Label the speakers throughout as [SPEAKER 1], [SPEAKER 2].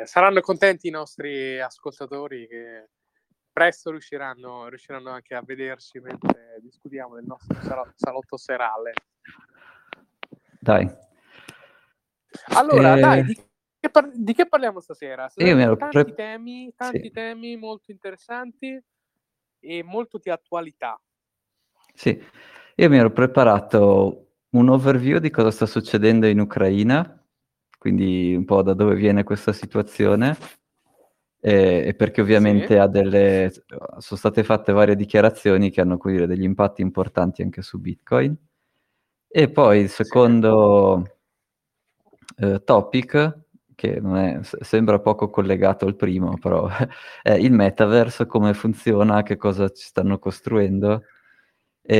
[SPEAKER 1] eh, saranno contenti i nostri ascoltatori che presto riusciranno, riusciranno anche a vederci mentre discutiamo del nostro salotto serale.
[SPEAKER 2] Dai.
[SPEAKER 1] Allora, eh... dai, di che, par- di che, parliamo stasera?
[SPEAKER 2] Io mi ero
[SPEAKER 1] tanti temi, tanti sì. temi molto interessanti e molto di attualità.
[SPEAKER 2] Sì, io mi ero preparato un overview di cosa sta succedendo in Ucraina, quindi un po' da dove viene questa situazione, e, e perché ovviamente sì. delle, sono state fatte varie dichiarazioni che hanno dire, degli impatti importanti anche su Bitcoin. E poi il secondo sì. eh, topic, che è, sembra poco collegato al primo, però è il metaverse, come funziona, che cosa ci stanno costruendo. E,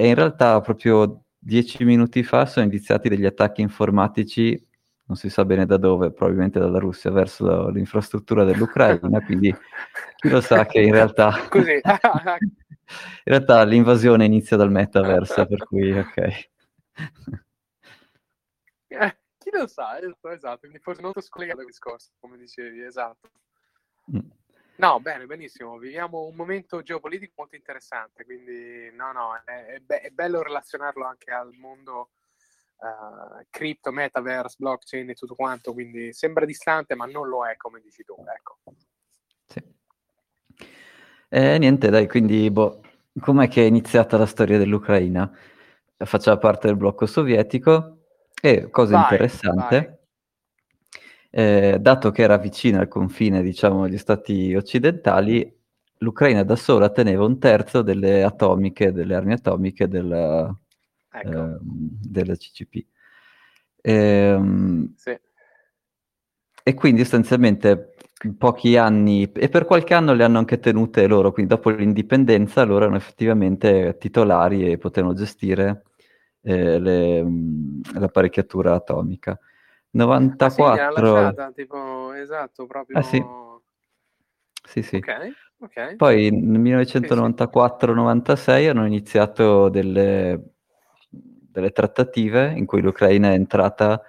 [SPEAKER 2] e in realtà proprio dieci minuti fa sono iniziati degli attacchi informatici, non si sa bene da dove, probabilmente dalla Russia, verso l'infrastruttura dell'Ucraina, quindi chi lo sa che in realtà... Così. in realtà l'invasione inizia dal metaverse, per cui ok.
[SPEAKER 1] Eh, chi lo sa, esatto, quindi forse non scollegato il discorso, come dicevi, esatto. Mm. No, bene, benissimo. Viviamo un momento geopolitico molto interessante, quindi no, no, è, è, be- è bello relazionarlo anche al mondo uh, cripto, metaverse, blockchain e tutto quanto, quindi sembra distante, ma non lo è, come dici tu. Ecco.
[SPEAKER 2] Sì. Eh, niente, dai, quindi, boh, com'è che è iniziata la storia dell'Ucraina? Faceva parte del blocco sovietico e, cosa vai, interessante... Vai eh, dato che era vicina al confine, diciamo, agli stati occidentali, l'Ucraina da sola teneva un terzo delle atomiche, delle armi atomiche della, ecco. eh, della CCP. E, ehm, sì. e quindi sostanzialmente pochi anni, e per qualche anno le hanno anche tenute loro, quindi dopo l'indipendenza loro erano effettivamente titolari e potevano gestire eh, le, l'apparecchiatura atomica. 94. Ah, sì, lasciata,
[SPEAKER 1] tipo, esatto, proprio... Ah,
[SPEAKER 2] sì. Sì, sì. Okay, okay. Poi nel 1994-96 sì, hanno iniziato delle, delle, trattative in cui l'Ucraina è entrata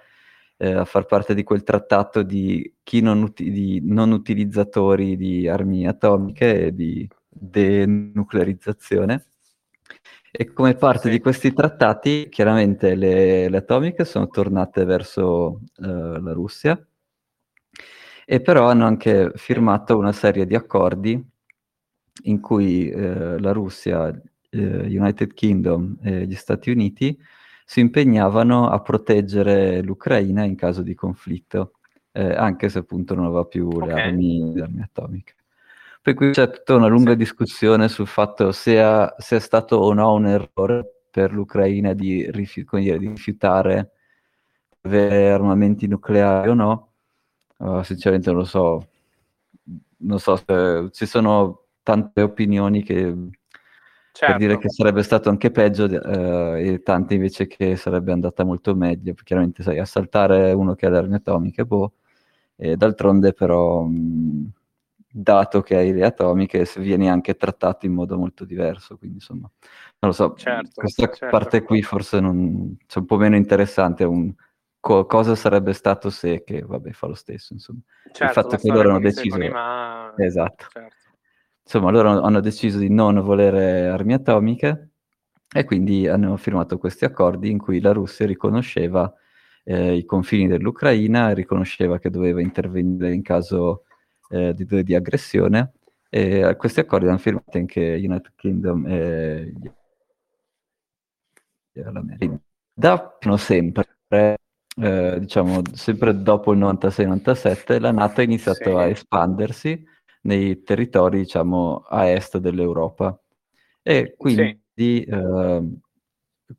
[SPEAKER 2] eh, a far parte di quel trattato di, chi non, uti- di non utilizzatori di armi atomiche e di denuclearizzazione. E come parte sì. di questi trattati, chiaramente le, le, atomiche sono tornate verso uh, la Russia, e però hanno anche firmato una serie di accordi in cui uh, la Russia, uh, United Kingdom e gli Stati Uniti si impegnavano a proteggere l'Ucraina in caso di conflitto, anche se appunto non aveva più okay. le, armi, le armi atomiche. Per cui c'è tutta una lunga sì. discussione sul fatto se, è stato o no un errore per l'Ucraina di, rifi- dire, di rifiutare avere armamenti nucleari o no. Uh, sinceramente non lo so. Non so se ci sono tante opinioni che certo. per dire certo. che sarebbe stato anche peggio uh, e tante invece che sarebbe andata molto meglio. Chiaramente sai, assaltare uno che ha le armi atomiche, boh. E d'altronde però... Mh, dato che hai le atomiche, vieni anche trattato in modo molto diverso. Quindi, insomma, non lo so, certo, questa certo. parte qui forse non, c'è un po' meno interessante. Un, co- cosa sarebbe stato se, che vabbè, fa lo stesso. Insomma, certo, il fatto che loro hanno deciso. Ma... Esatto. Certo. Insomma, loro hanno deciso di non volere armi atomiche e quindi hanno firmato questi accordi in cui la Russia riconosceva eh, i confini dell'Ucraina, riconosceva che doveva intervenire in caso eh, di, di, aggressione e questi accordi hanno firmato anche United Kingdom e l'America. Da sempre, eh, diciamo, sempre dopo il 96-97, la NATO ha iniziato sì. a espandersi nei territori, diciamo, a est dell'Europa. E quindi sì. eh,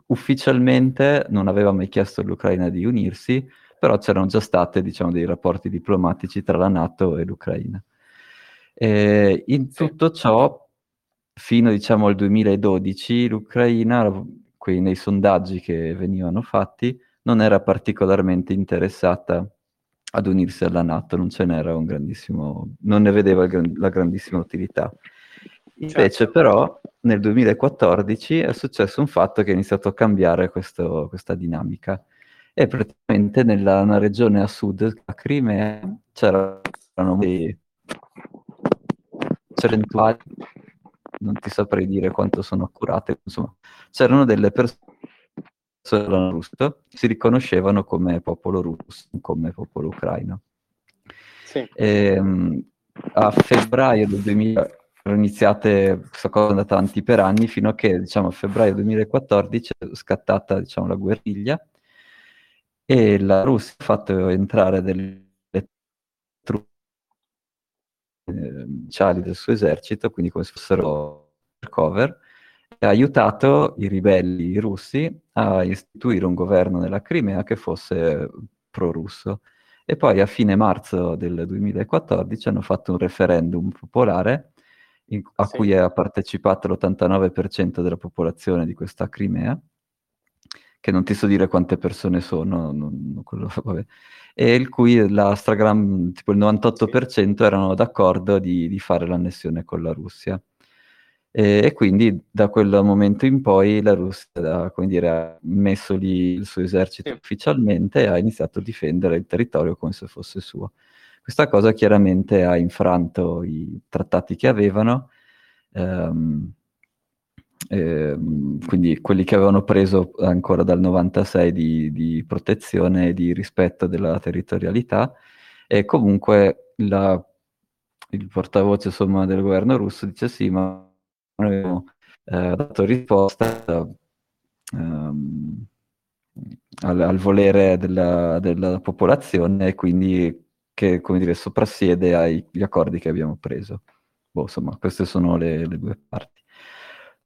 [SPEAKER 2] ufficialmente non aveva mai chiesto all'Ucraina di unirsi, però c'erano già stati diciamo, dei rapporti diplomatici tra la Nato e l'Ucraina. E in tutto ciò, fino diciamo, al 2012, l'Ucraina, qui nei sondaggi che venivano fatti, non era particolarmente interessata ad unirsi alla Nato, non ce n'era un grandissimo, non ne vedeva la grandissima utilità. Invece certo. però nel 2014 è successo un fatto che ha iniziato a cambiare questo, questa dinamica e praticamente nella regione a sud, a Crimea, c'era erano dei percentuali, non ti saprei dire quanto sono accurate, insomma, c'erano delle persone russo si riconoscevano come popolo russo, come popolo ucraino. Sì. E, ehm, a febbraio del 2000 sono iniziate, questa cosa è andata avanti per anni, fino a che diciamo, a febbraio 2014 è scattata diciamo, la guerriglia e la Russia ha fatto entrare delle truppe ufficiali del suo esercito, quindi come se fossero cover, ha aiutato i ribelli russi a istituire un governo nella Crimea che fosse pro-russo. E poi a fine marzo del 2014 hanno fatto un referendum popolare in, a sì. cui ha partecipato l'89% della popolazione di questa Crimea, che non ti so dire quante persone sono, non, quello, e il cui la stragram, tipo il 98% sì. erano d'accordo di, di fare l'annessione con la Russia. E, e, quindi da quel momento in poi la Russia come dire, ha messo lì il suo esercito sì. ufficialmente e ha iniziato a difendere il territorio come se fosse suo. Questa cosa chiaramente ha infranto i trattati che avevano, ehm, ehm, quindi quelli che avevano preso ancora dal 96 di, di protezione e di rispetto della territorialità, e comunque la, il portavoce insomma, del governo russo dice sì, ma abbiamo eh, dato risposta ehm, al, al, volere della, della, popolazione e quindi che come dire, soprassiede agli accordi che abbiamo preso. Boh, insomma, queste sono le, le due parti.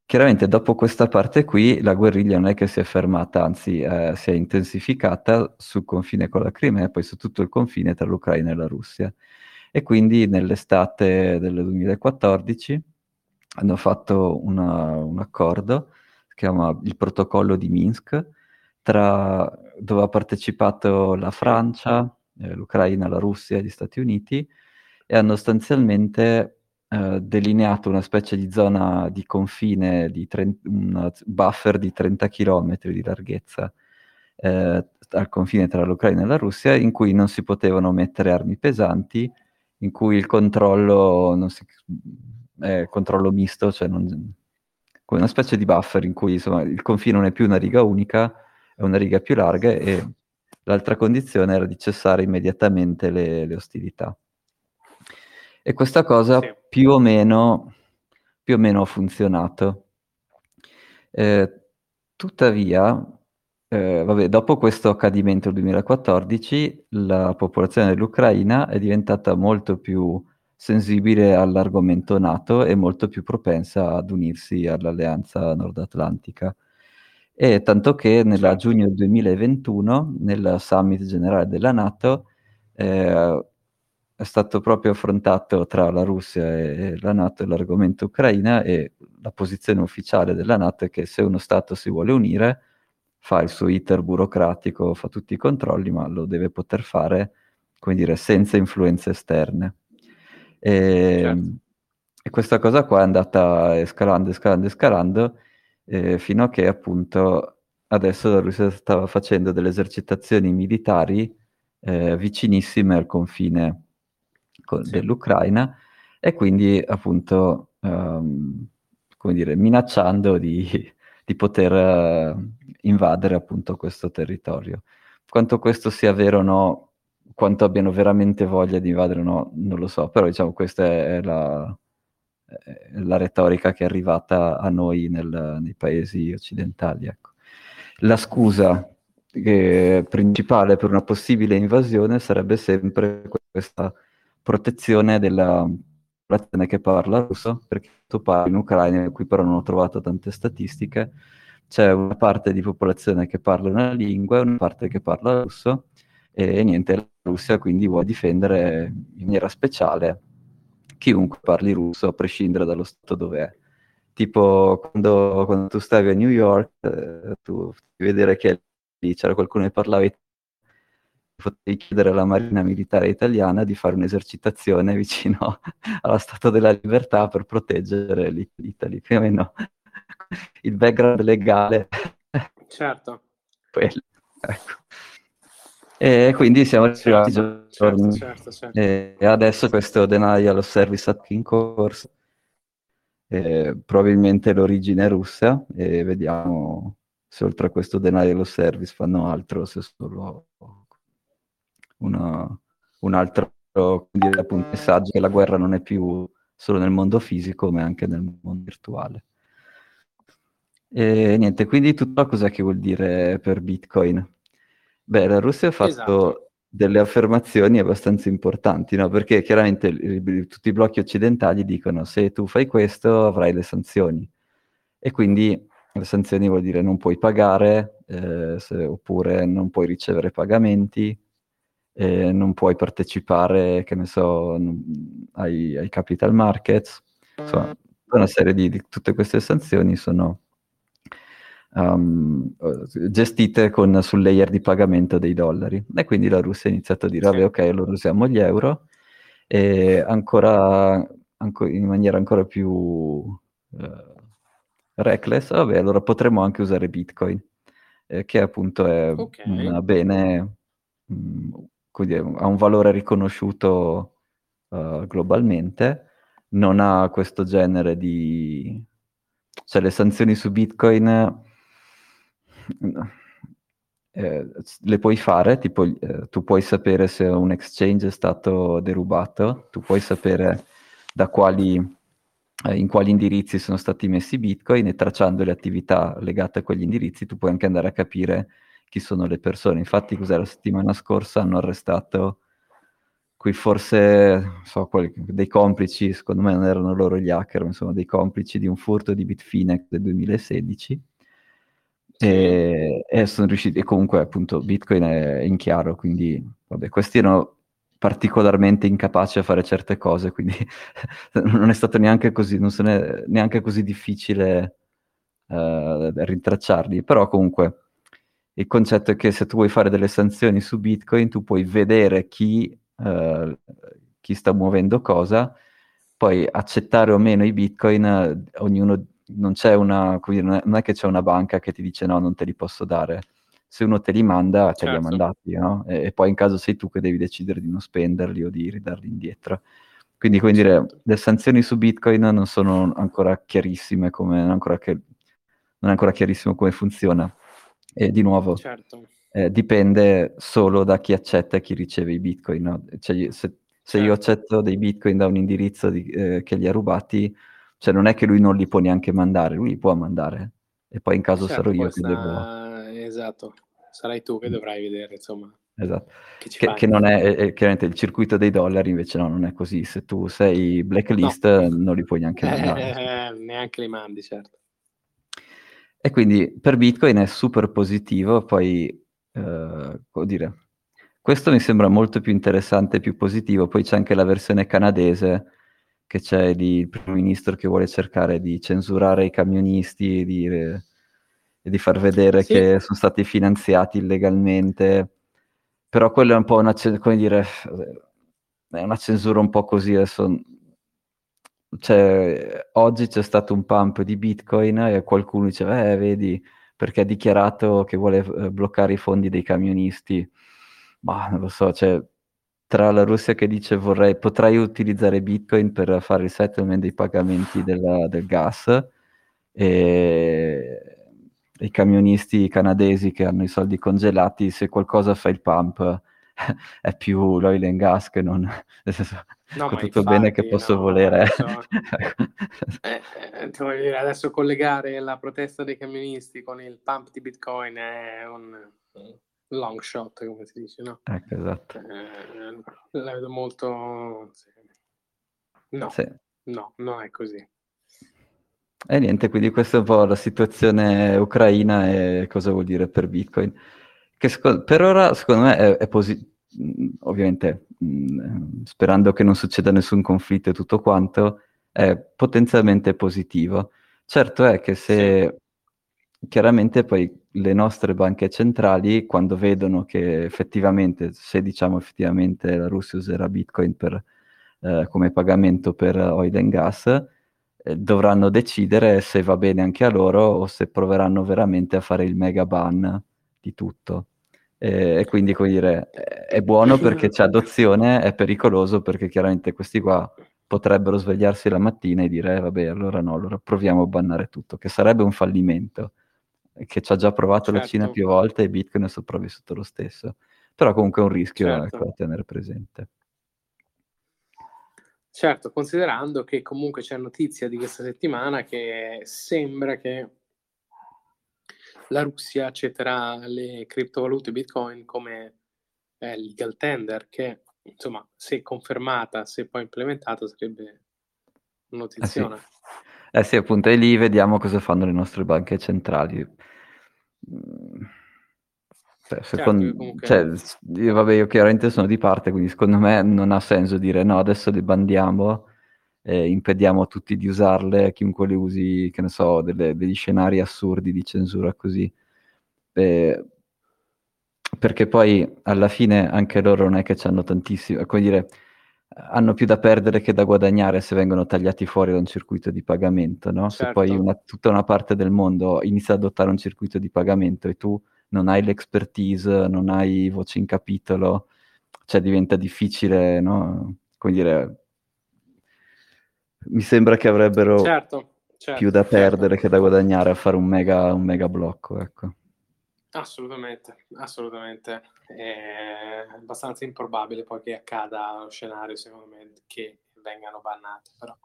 [SPEAKER 2] Chiaramente dopo questa parte qui la guerriglia non è che si è fermata, anzi eh, si è intensificata sul confine con la Crimea e poi su tutto il confine tra l'Ucraina e la Russia. E quindi nell'estate del 2014 hanno fatto una, un accordo, si chiama il protocollo di Minsk, tra, dove ha partecipato la Francia, eh, l'Ucraina, la Russia e gli Stati Uniti, e hanno sostanzialmente eh, delineato una specie di zona di confine, di tre, un buffer di 30 km di larghezza eh, al confine tra l'Ucraina e la Russia, in cui non si potevano mettere armi pesanti, in cui il controllo non si è controllo misto, cioè non, come una specie di buffer in cui insomma, il confine non è più una riga unica, è una riga più larga e l'altra condizione era di cessare immediatamente le, le ostilità. E questa cosa sì. più, o meno, più o meno ha funzionato. Eh, tuttavia, eh, vabbè, dopo questo accadimento del 2014, la popolazione dell'Ucraina è diventata molto più sensibile all'argomento NATO e molto più propensa ad unirsi all'alleanza nord-atlantica. E tanto che nel certo. giugno 2021, nel summit generale della NATO, eh, è stato proprio affrontato tra la Russia e la NATO l'argomento Ucraina e la posizione ufficiale della NATO è che se uno Stato si vuole unire, fa il suo iter burocratico, fa tutti i controlli, ma lo deve poter fare, come dire, senza influenze esterne. E, certo. e questa cosa qua è andata escalando, escalando, escalando, eh, fino a che appunto adesso la Russia stava facendo delle esercitazioni militari eh, vicinissime al confine con, sì. dell'Ucraina e quindi appunto, um, come dire, minacciando di, di poter uh, invadere appunto questo territorio. Quanto questo sia vero o no, quanto abbiano veramente voglia di invadere no, non lo so, però diciamo questa è la, è la retorica che è arrivata a noi nel, nei paesi occidentali. Ecco. La scusa eh, principale per una possibile invasione sarebbe sempre questa protezione della popolazione che parla russo, perché tu parli in Ucraina, qui però non ho trovato tante statistiche, c'è una parte di popolazione che parla una lingua e una parte che parla russo, e niente, la Russia quindi vuole difendere in maniera speciale chiunque parli russo, a prescindere dallo stato dove è. Tipo quando, quando tu stavi a New York, eh, tu vedere che lì c'era qualcuno che parlava italiano, potevi chiedere alla Marina Militare Italiana di fare un'esercitazione vicino alla Statua della Libertà per proteggere l'Italia. Più o meno il background legale.
[SPEAKER 1] Certo.
[SPEAKER 2] Quello. Ecco. E quindi siamo arrivati
[SPEAKER 1] certo, certo, certo, certo.
[SPEAKER 2] E adesso questo denial of service attack in corso. Eh, probabilmente l'origine è russa e vediamo se oltre a questo denial of service fanno altro, se solo una, un altro dire, appunto, messaggio che la guerra non è più solo nel mondo fisico ma anche nel mondo virtuale. E niente, quindi tutto cos'è che vuol dire per Bitcoin? Beh, la Russia ha fatto esatto. delle affermazioni abbastanza importanti, no? Perché chiaramente i, tutti i blocchi occidentali dicono se tu fai questo avrai le sanzioni. E quindi le sanzioni vuol dire non puoi pagare, eh, se, oppure non puoi ricevere pagamenti, eh, non puoi partecipare, che ne so, ai, ai capital markets. Insomma, una serie di, di tutte queste sanzioni sono um, gestite con, sul layer di pagamento dei dollari. E quindi la Russia ha iniziato a dire, vabbè, ok, allora usiamo gli euro, e ancora, anco, in maniera ancora più uh, reckless, vabbè, allora potremmo anche usare Bitcoin, eh, che appunto è okay. un bene, mh, mm, ha un valore riconosciuto uh, globalmente, non ha questo genere di... cioè le sanzioni su Bitcoin eh, le puoi fare, tipo eh, tu puoi sapere se un exchange è stato derubato, tu puoi sapere da quali, eh, in quali indirizzi sono stati messi bitcoin e tracciando le attività legate a quegli indirizzi tu puoi anche andare a capire chi sono le persone. Infatti, cos'è la settimana scorsa hanno arrestato qui forse so, quelli, dei complici, secondo me non erano loro gli hacker, ma insomma dei complici di un furto di Bitfinex del 2016 e, e, sono riusciti, e comunque appunto Bitcoin è in chiaro, quindi vabbè, questi erano particolarmente incapaci a fare certe cose, quindi non è stato neanche così, non se n'è neanche così difficile uh, rintracciarli, però comunque il concetto è che se tu vuoi fare delle sanzioni su Bitcoin, tu puoi vedere chi, uh, chi sta muovendo cosa, poi accettare o meno i Bitcoin, ognuno non c'è una, non è che c'è una banca che ti dice no, non te li posso dare. Se uno te li manda, te certo. li ha certo. mandati, no? E, e, poi in caso sei tu che devi decidere di non spenderli o di ridarli indietro. Quindi, come dire, le sanzioni su Bitcoin non sono ancora chiarissime, come, non, ancora che, non è ancora chiarissimo come funziona. E di nuovo, certo. eh, dipende solo da chi accetta e chi riceve i Bitcoin. No? Cioè, se, se io certo. accetto dei Bitcoin da un indirizzo di, eh, che li ha rubati, cioè non è che lui non li può neanche mandare, lui li può mandare. E poi in caso certo, sarò io che devo...
[SPEAKER 1] Esatto, sarai tu che mm. dovrai vedere, insomma.
[SPEAKER 2] Esatto, che, che, che non è, è, chiaramente il circuito dei dollari invece no, non è così, se tu sei blacklist no. non li puoi neanche mandare.
[SPEAKER 1] Eh, neanche li mandi, certo.
[SPEAKER 2] E quindi per Bitcoin è super positivo, poi, eh, come dire, questo mi sembra molto più interessante e più positivo, poi c'è anche la versione canadese, che c'è il primo ministro che vuole cercare di censurare i camionisti e di, e di far vedere sì. che sono stati finanziati illegalmente. Però quello è un po' una, come dire, è una censura un po' così adesso. Cioè, oggi c'è stato un pump di Bitcoin e qualcuno diceva, eh, vedi, perché ha dichiarato che vuole eh, bloccare i fondi dei camionisti. Ma non lo so, cioè, tra la Russia che dice vorrei, potrai utilizzare Bitcoin per fare il settlement dei pagamenti del, del gas e i camionisti canadesi che hanno i soldi congelati, se qualcosa fa il pump è più l'oil and gas che non... No, tutto infatti, bene che posso no, volere.
[SPEAKER 1] Adesso, eh, eh, adesso collegare la protesta dei camionisti con il pump di Bitcoin è un long shot, come si dice, no?
[SPEAKER 2] Ecco, esatto.
[SPEAKER 1] Eh, la vedo molto... No, sì. no, non è così.
[SPEAKER 2] E niente, quindi questa è un po' la situazione ucraina e cosa vuol dire per Bitcoin. Che secondo, per ora, secondo me, è, è positivo. Ovviamente, mh, sperando che non succeda nessun conflitto e tutto quanto, è potenzialmente positivo. Certo è che se. Chiaramente poi le nostre banche centrali, quando vedono che effettivamente, se diciamo effettivamente la Russia userà Bitcoin per, eh, come pagamento per oil and gas, eh, dovranno decidere se va bene anche a loro o se proveranno veramente a fare il mega ban di tutto. E, e quindi, come dire, è buono perché c'è adozione, è pericoloso perché chiaramente questi qua potrebbero svegliarsi la mattina e dire, eh, vabbè, allora no, allora proviamo a bannare tutto, che sarebbe un fallimento, che ci ha già provato certo. la Cina certo. più volte e Bitcoin è sopravvissuto lo stesso. Però comunque è un rischio certo. ecco, da tenere presente.
[SPEAKER 1] Certo, considerando che comunque c'è notizia di questa settimana che sembra che la Russia accetterà le criptovalute Bitcoin come eh, legal tender, che insomma, se confermata, se poi implementata, sarebbe una notizione.
[SPEAKER 2] Eh sì. Eh sì, appunto, e lì vediamo cosa fanno le nostre banche centrali. Mm. Cioè, secondo, certo, comunque... cioè, io, vabbè, io chiaramente sono di parte, quindi secondo me non ha senso dire no, adesso le bandiamo, eh, impediamo a tutti di usarle, chiunque le usi, che ne so, delle, degli scenari assurdi di censura così. Eh, perché poi alla fine anche loro non è che hanno tantissimo, come dire, hanno più da perdere che da guadagnare se vengono tagliati fuori da un circuito di pagamento, no? Certo. Se poi certo. una, tutta una parte del mondo inizia ad adottare un circuito di pagamento e tu non hai l'expertise, non hai voce in capitolo, cioè diventa difficile, no? Come dire, mi sembra che avrebbero certo, certo, più da certo. perdere che da guadagnare a fare un mega, un mega blocco, ecco.
[SPEAKER 1] Assolutamente, assolutamente. È abbastanza improbabile poi che accada lo scenario, secondo me, che vengano bannate, però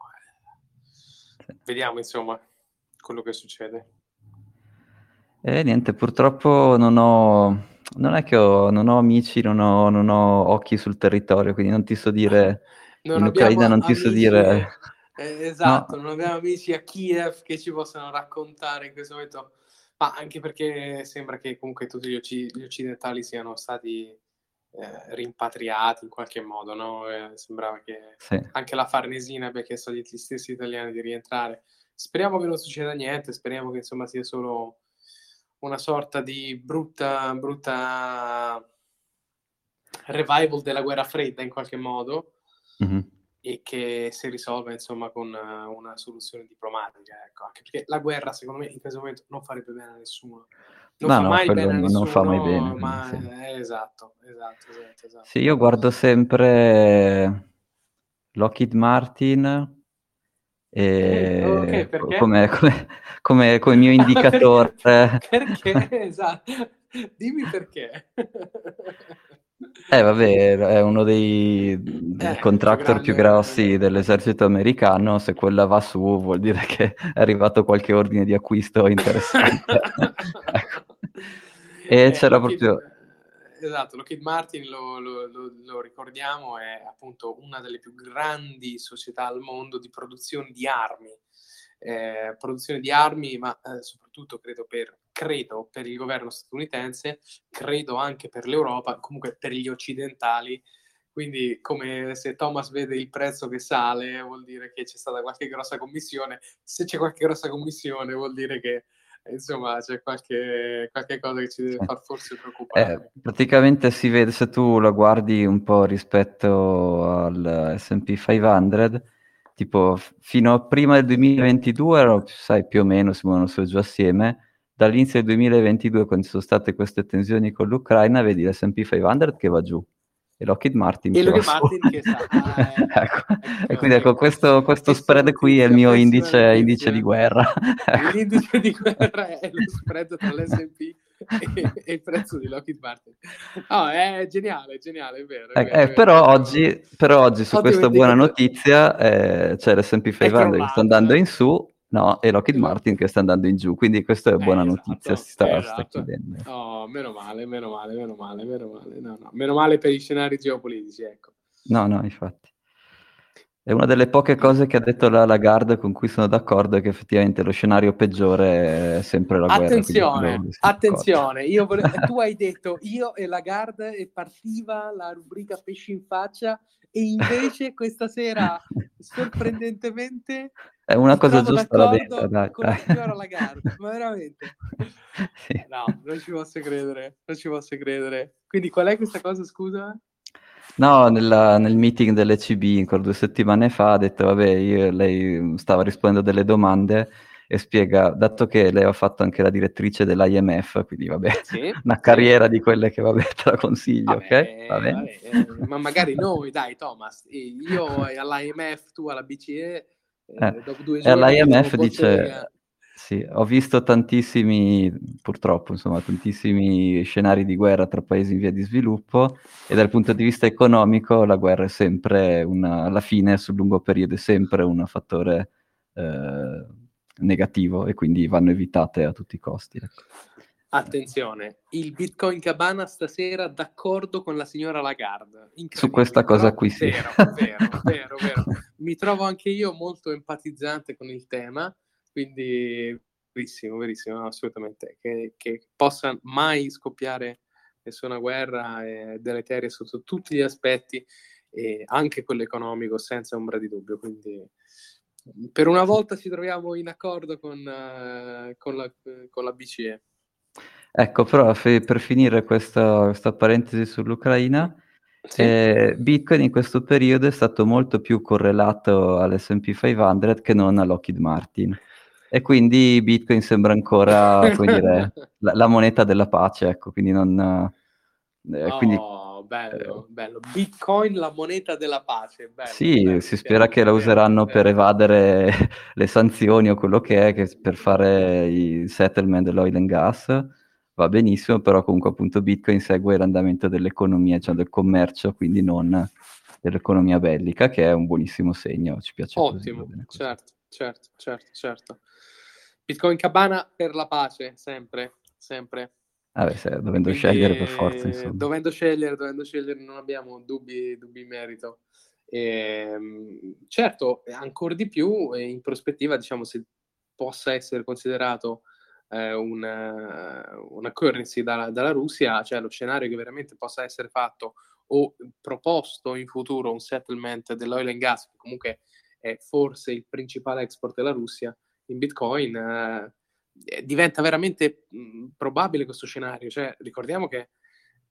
[SPEAKER 1] eh, vediamo insomma quello che succede.
[SPEAKER 2] E niente, purtroppo non ho, non è che ho, non ho amici, non ho, non ho, occhi sul territorio, quindi non ti so dire, non in Ucraina non ti so dire...
[SPEAKER 1] Eh, esatto, no. non abbiamo amici a Kiev che ci possano raccontare in questo momento ma anche perché sembra che comunque tutti gli, occ- gli occidentali siano stati eh, rimpatriati in qualche modo, no? Eh, sembrava che sì. anche la Farnesina abbia chiesto agli stessi italiani di rientrare. Speriamo che non succeda niente, speriamo che insomma sia solo una sorta di brutta, brutta revival della guerra fredda in qualche modo. Mm-hmm e che si risolva insomma con una soluzione diplomatica, ecco. anche perché la guerra secondo me in questo momento non farebbe bene a nessuno. Non
[SPEAKER 2] no, fa no, mai bene a nessuno, non fa mai bene.
[SPEAKER 1] Ma... Sì. Eh, esatto, esatto, esatto, esatto.
[SPEAKER 2] Sì, io guardo sempre Lockheed Martin e eh, okay, come, come, come, come, mio indicatore.
[SPEAKER 1] perché? Esatto. Dimmi perché.
[SPEAKER 2] Eh vabbè, è uno dei eh, contractor più grossi dell'esercito americano, se quella va su vuol dire che è arrivato qualche ordine di acquisto interessante. ecco. E eh, c'era proprio...
[SPEAKER 1] Esatto, Lockheed Martin, lo, lo, lo, lo, ricordiamo, è appunto una delle più grandi società al mondo di produzione di armi. Eh, produzione di armi, ma eh, soprattutto credo per credo per il governo statunitense, credo anche per l'Europa, comunque per gli occidentali. Quindi, come se Thomas vede il prezzo che sale, vuol dire che c'è stata qualche grossa commissione. Se c'è qualche grossa commissione, vuol dire che insomma c'è qualche, qualche cosa che ci deve far forse preoccupare.
[SPEAKER 2] Eh, praticamente si vede se tu la guardi un po' rispetto al SP 500, tipo fino a prima del 2022 erano, sai, più o meno si muovono su e giù assieme dall'inizio del 2022, quando ci sono state queste tensioni con l'Ucraina, vedi l'S&P 500 che va giù e Lockheed Martin
[SPEAKER 1] e Lockheed Martin che sa,
[SPEAKER 2] eh, ecco. ecco, e quindi ecco questo, questo spread qui è il mio indice, indice, di guerra
[SPEAKER 1] l'indice di guerra è lo spread tra l'S&P e, e il prezzo di Lockheed Martin oh, è geniale, geniale, è vero, è
[SPEAKER 2] eh, vero, eh, però, vero. Oggi, però, Oggi, su Oddio, questa buona notizia eh, c'è l'S&P 500 che sta andando in su No, e Lockheed Martin che sta andando in giù, quindi questa è buona eh, esatto, notizia, si sta, esatto. sta chiudendo.
[SPEAKER 1] Oh, meno male, meno male, meno male, meno male, no, no. meno male per i scenari geopolitici, ecco.
[SPEAKER 2] No, no, infatti. È una delle poche cose che ha detto la Lagarde con cui sono d'accordo è che effettivamente lo scenario peggiore è sempre la
[SPEAKER 1] guerra. Attenzione, attenzione, io vole... tu hai detto io e Lagarde e partiva la rubrica pesci in faccia e invece questa sera sorprendentemente
[SPEAKER 2] è una cosa giusta la detta, dai.
[SPEAKER 1] Con la signora Lagarde, ma veramente. sì. No, non ci posso credere, non ci posso credere. Quindi qual è questa cosa, scusa?
[SPEAKER 2] No, nella, nel meeting dell'ECB, due settimane fa, ha detto, vabbè, io, lei stava rispondendo a delle domande e spiega, dato che lei ha fatto anche la direttrice dell'IMF, quindi vabbè, sì, una carriera sì. di quelle che vabbè te la consiglio, vabbè, ok? Vabbè.
[SPEAKER 1] Vabbè, eh, ma magari noi, dai Thomas, io all'IMF, tu alla BCE,
[SPEAKER 2] eh, eh, dopo due giorni... All'IMF dice... Sì, ho visto tantissimi, purtroppo, insomma, tantissimi scenari di guerra tra paesi in via di sviluppo e dal punto di vista economico la guerra è sempre, una, alla fine, sul lungo periodo, è sempre un fattore eh, negativo e quindi vanno evitate a tutti i costi. Ecco.
[SPEAKER 1] Attenzione, il Bitcoin Cabana stasera d'accordo con la signora Lagarde.
[SPEAKER 2] Su questa cosa qui sì.
[SPEAKER 1] Vero, vero, vero, vero. Mi trovo anche io molto empatizzante con il tema quindi verissimo, verissimo, assolutamente, che, che, possa mai scoppiare nessuna guerra è deleteria sotto tutti gli aspetti, e anche quello economico, senza ombra di dubbio. Quindi per una volta ci troviamo in accordo con, uh, con, la, con la, BCE.
[SPEAKER 2] Ecco, però per finire questa, questa parentesi sull'Ucraina, sì. eh, Bitcoin in questo periodo è stato molto più correlato all'S&P 500 che non a Lockheed Martin. E quindi Bitcoin sembra ancora dire, la, la, moneta della pace, ecco, quindi non...
[SPEAKER 1] Eh, quindi, oh, bello, eh, bello. Bitcoin la moneta della pace. Bello,
[SPEAKER 2] sì, bello, si spera che la useranno per evadere le sanzioni o quello che è, che per fare i settlement dell'oil and gas va benissimo, però comunque appunto Bitcoin segue l'andamento dell'economia, cioè del commercio, quindi non dell'economia bellica, che è un buonissimo segno, ci piace
[SPEAKER 1] Ottimo, così, certo, certo, certo, certo. Bitcoin Cabana per la pace, sempre, sempre.
[SPEAKER 2] Vabbè, se, dovendo Quindi, scegliere per forza, insomma.
[SPEAKER 1] Dovendo scegliere, dovendo scegliere, non abbiamo dubbi, dubbi in merito. E, ehm, certo, ancora di più in prospettiva, diciamo, se possa essere considerato eh, una, una currency da, dalla Russia, cioè lo scenario che veramente possa essere fatto o proposto in futuro un settlement dell'oil and gas, che comunque è forse il principale export della Russia, in Bitcoin, eh, eh, diventa veramente mh, mm, probabile questo scenario. Cioè, ricordiamo che,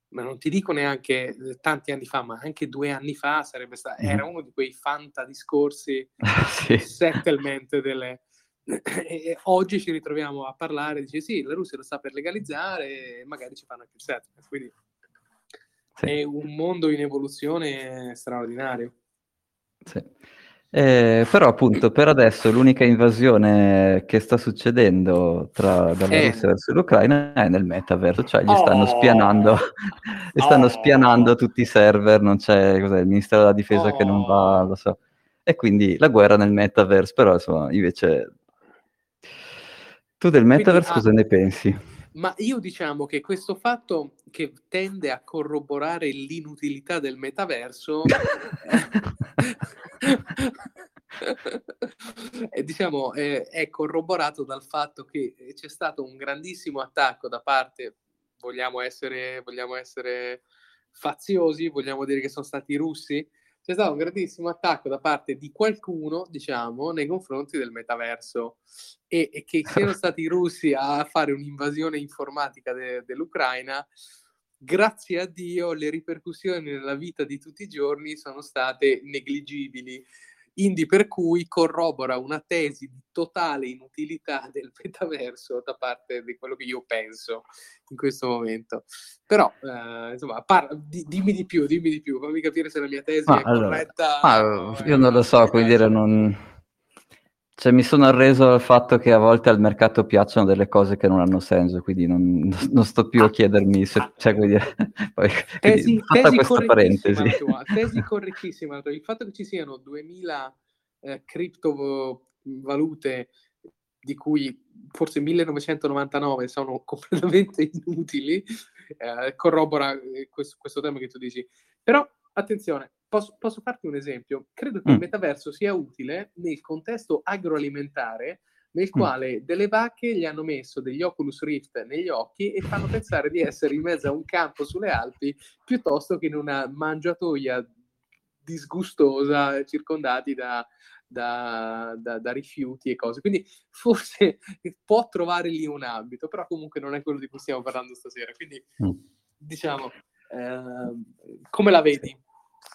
[SPEAKER 1] ma non ti dico neanche eh, tanti anni fa, ma anche due anni fa sarebbe stato, mm. era uno di quei fanta discorsi, sì. settlement delle... E oggi ci ritroviamo a parlare, dice sì, la Russia lo sta per legalizzare e magari ci fanno anche il settlement. Quindi sì. è un mondo in evoluzione straordinario.
[SPEAKER 2] Sì. Eh, però appunto per adesso l'unica invasione che sta succedendo tra dalla eh. Russia verso l'Ucraina è nel metaverso, cioè gli stanno oh. spianando, gli stanno oh. spianando tutti i server, non c'è cos'è, il Ministero della Difesa oh. che non va, lo so. E quindi la guerra nel metaverse, però insomma, invece tu del metaverse quindi, cosa ah, ne pensi?
[SPEAKER 1] Ma io diciamo che questo fatto che tende a corroborare l'inutilità del metaverso e, diciamo, eh, è corroborato dal fatto che c'è stato un grandissimo attacco da parte, vogliamo essere, vogliamo essere faziosi, vogliamo dire che sono stati i russi, c'è stato un grandissimo attacco da parte di qualcuno, diciamo, nei confronti del metaverso e, e che siano stati i russi a fare un'invasione informatica de, dell'Ucraina grazie a Dio le ripercussioni nella vita di tutti i giorni sono state negligibili. Indi per cui corrobora una tesi di totale inutilità del metaverso da parte di quello che io penso in questo momento. Però, eh, insomma, par- di- dimmi di più, dimmi di più, fammi capire se la mia tesi ma è allora, corretta.
[SPEAKER 2] Ma, io non lo so, quindi dire, non cioè, mi sono arreso al fatto che a volte al mercato piacciono delle cose che non hanno senso, quindi non, non sto più a chiedermi se... Cioè, quindi, poi,
[SPEAKER 1] tesi, tesi questa parentesi. Tua, tesi correttissima. Il fatto che ci siano 2000 eh, criptovalute di cui forse 1999 sono completamente inutili, eh, corrobora eh, questo, questo tema che tu dici. Però, attenzione, Posso, posso, farti un esempio? Credo che mm. il metaverso sia utile nel contesto agroalimentare nel mm. quale mm. delle vacche gli hanno messo degli Oculus Rift negli occhi e fanno pensare di essere in mezzo a un campo sulle Alpi piuttosto che in una mangiatoia disgustosa circondati da, da, da, da, rifiuti e cose. Quindi forse può trovare lì un ambito, però comunque non è quello di cui stiamo parlando stasera. Quindi mm. diciamo, eh, come la vedi?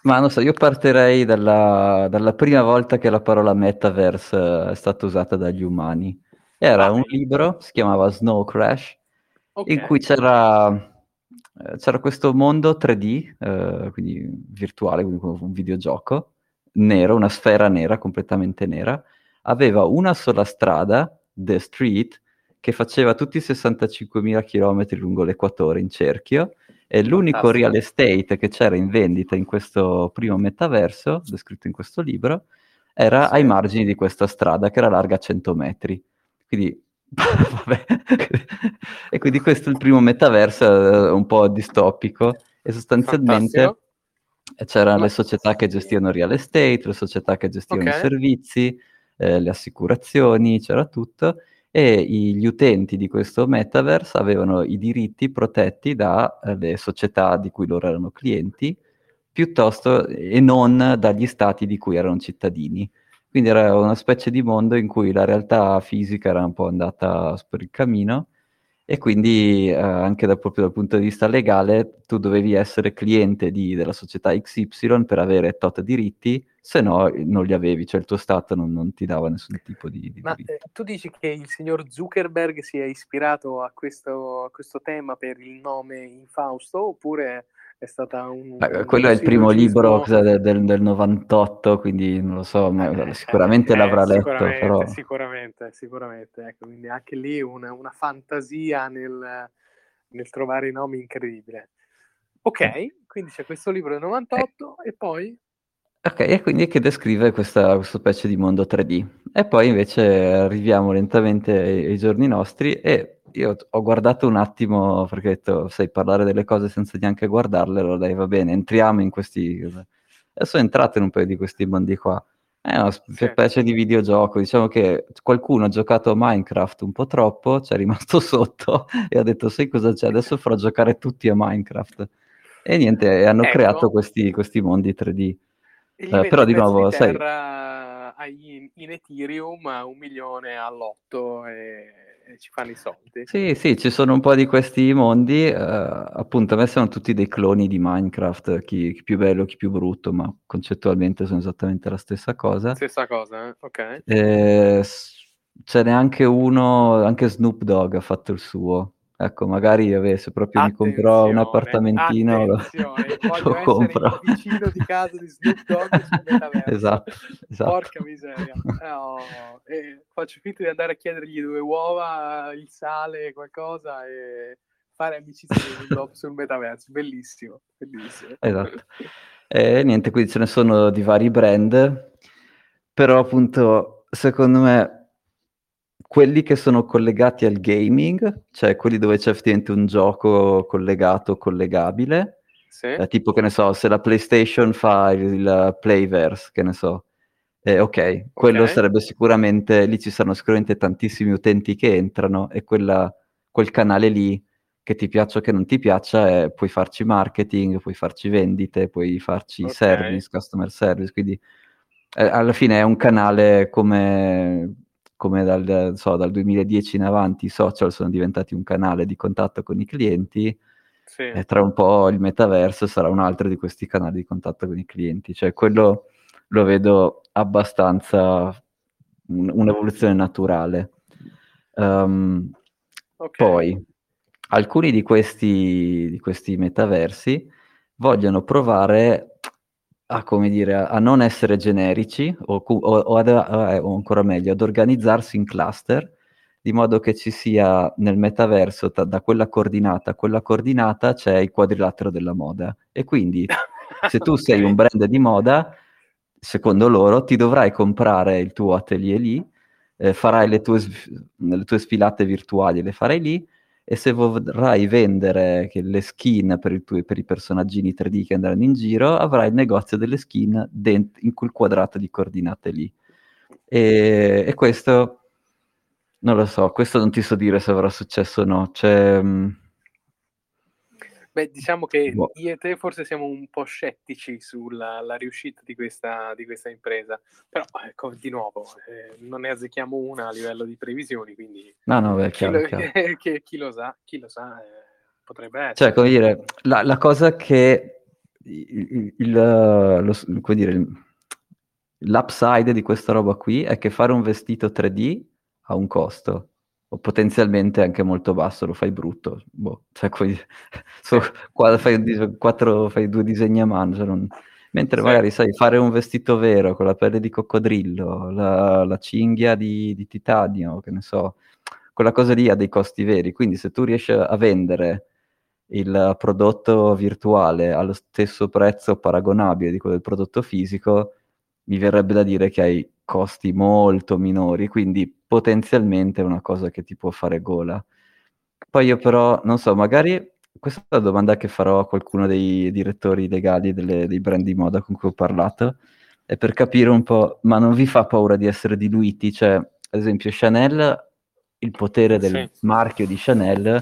[SPEAKER 2] Ma non so, io partirei dalla, dalla prima volta che la parola metaverse è stata usata dagli umani. Era un libro, si chiamava Snow Crash, okay. in cui c'era, c'era, questo mondo 3D, eh, quindi virtuale, quindi un videogioco, nero, una sfera nera, completamente nera. Aveva una sola strada, The Street, che faceva tutti i 65.000 km lungo l'equatore in cerchio, e l'unico real estate che c'era in vendita in questo primo metaverso, descritto in questo libro, era sì. ai margini di questa strada che era larga 100 metri. Quindi, vabbè. e quindi questo è il primo metaverso eh, un po' distopico e sostanzialmente Fantastico. c'erano le società che gestivano real estate, le società che gestivano okay. i servizi, eh, le assicurazioni, c'era tutto e gli utenti di questo metaverse avevano i diritti protetti dalle società di cui loro erano clienti, piuttosto e non dagli stati di cui erano cittadini. Quindi era una specie di mondo in cui la realtà fisica era un po' andata per il cammino e quindi eh, anche da, proprio dal punto di vista legale tu dovevi essere cliente di, della società XY per avere tot diritti, se no non li avevi, cioè il tuo Stato non, non ti dava nessun tipo di, di
[SPEAKER 1] Ma eh, tu dici che il signor Zuckerberg si è ispirato a questo, a questo tema per il nome infausto oppure è stata un...
[SPEAKER 2] Beh, quello un è il primo libro del, del, del, 98, quindi non lo so, ma eh, sicuramente eh, l'avrà letto.
[SPEAKER 1] Sicuramente,
[SPEAKER 2] però...
[SPEAKER 1] sicuramente, sicuramente. Ecco, quindi anche lì una, una fantasia nel, nel, trovare i nomi incredibile. Ok, quindi c'è questo libro del 98 eh. e poi...
[SPEAKER 2] Ok, e quindi che descrive questa, questo specie di mondo 3D. E poi invece arriviamo lentamente ai, ai giorni nostri e io ho guardato un attimo perché ho detto, sai parlare delle cose senza neanche guardarle, allora dai, va bene, entriamo in questi... Adesso sono entrato in un paio di questi mondi qua. È una specie sì. di videogioco, diciamo che qualcuno ha giocato a Minecraft un po' troppo, ci è rimasto sotto e ha detto, sai cosa c'è, adesso farò giocare tutti a Minecraft. E niente, hanno ecco. creato questi, questi, mondi 3D.
[SPEAKER 1] Eh, però di nuovo, di sai... In, in Ethereum a un milione all'otto e ci fanno i soldi.
[SPEAKER 2] Sì, sì, ci sono un po' di questi mondi, eh, appunto a me sono tutti dei cloni di Minecraft, chi, chi, più bello, chi più brutto, ma concettualmente sono esattamente la stessa cosa.
[SPEAKER 1] Stessa cosa, eh? ok.
[SPEAKER 2] Eh, ce n'è anche uno, anche Snoop Dogg ha fatto il suo. Ecco, magari vabbè, se proprio attenzione, mi comprò un appartamentino lo,
[SPEAKER 1] lo compro. vicino di casa di Snoop Dogg
[SPEAKER 2] esatto, esatto,
[SPEAKER 1] Porca miseria. Eh, oh, eh, faccio finta di andare a chiedergli due uova, il sale, qualcosa e fare amicizia sul metaverso. Bellissimo, bellissimo.
[SPEAKER 2] Esatto. E niente, quindi ce ne sono di vari brand, però appunto secondo me quelli che sono collegati al gaming, cioè quelli dove c'è effettivamente un gioco collegato, collegabile, sì. eh, tipo che ne so, se la PlayStation fa il, Playverse, che ne so, eh, ok, quello okay. sarebbe sicuramente, lì ci saranno sicuramente tantissimi utenti che entrano e quella, quel canale lì, che ti piaccia o che non ti piaccia, eh, puoi farci marketing, puoi farci vendite, puoi farci okay. service, customer service, quindi eh, alla fine è un canale come come dal, so, dal, 2010 in avanti i social sono diventati un canale di contatto con i clienti, sì. e tra un po' il metaverso sarà un altro di questi canali di contatto con i clienti. Cioè, quello lo vedo abbastanza un, un'evoluzione naturale. Um, okay. Poi, alcuni di questi, di questi metaversi vogliono provare a, come dire, a non essere generici o, o, o, ad, eh, o, ancora meglio ad organizzarsi in cluster di modo che ci sia nel metaverso ta, da quella coordinata a quella coordinata c'è il quadrilatero della moda e quindi se tu okay. sei un brand di moda secondo loro ti dovrai comprare il tuo atelier lì eh, farai le tue, le tue sfilate virtuali le farai lì e se vorrai vendere le skin per, tuo, per, i personaggini 3D che andranno in giro, avrai il negozio delle skin dent- in quel quadrato di coordinate lì. E, e, questo, non lo so, questo non ti so dire se avrà successo o no. Cioè, mh,
[SPEAKER 1] Beh, diciamo che boh. io e te forse siamo un po' scettici sulla riuscita di questa, di questa, impresa, però ecco, di nuovo eh, non ne azzecchiamo una a livello di previsioni, quindi
[SPEAKER 2] no, no, beh, chiaro,
[SPEAKER 1] chi, lo,
[SPEAKER 2] chiaro.
[SPEAKER 1] Che, chi, lo, sa, chi lo sa eh, potrebbe essere.
[SPEAKER 2] Cioè, come dire, la, la cosa che il, il, lo, come dire, l'upside di questa roba qui è che fare un vestito 3D ha un costo o potenzialmente anche molto basso, lo fai brutto, boh, cioè, poi, so, qua fai, quattro, fai, due disegni a mano, cioè non... mentre sì. magari sai fare un vestito vero con la pelle di coccodrillo, la, la cinghia di, di, titanio, che ne so, quella cosa lì ha dei costi veri, quindi se tu riesci a vendere il prodotto virtuale allo stesso prezzo paragonabile di quello del prodotto fisico, mi verrebbe da dire che hai costi molto minori, quindi potenzialmente è una cosa che ti può fare gola. Poi io però, non so, magari questa è una domanda che farò a qualcuno dei direttori legali delle, dei brand di moda con cui ho parlato, è per capire un po', ma non vi fa paura di essere diluiti? Cioè, ad esempio, Chanel, il potere del sì. marchio di Chanel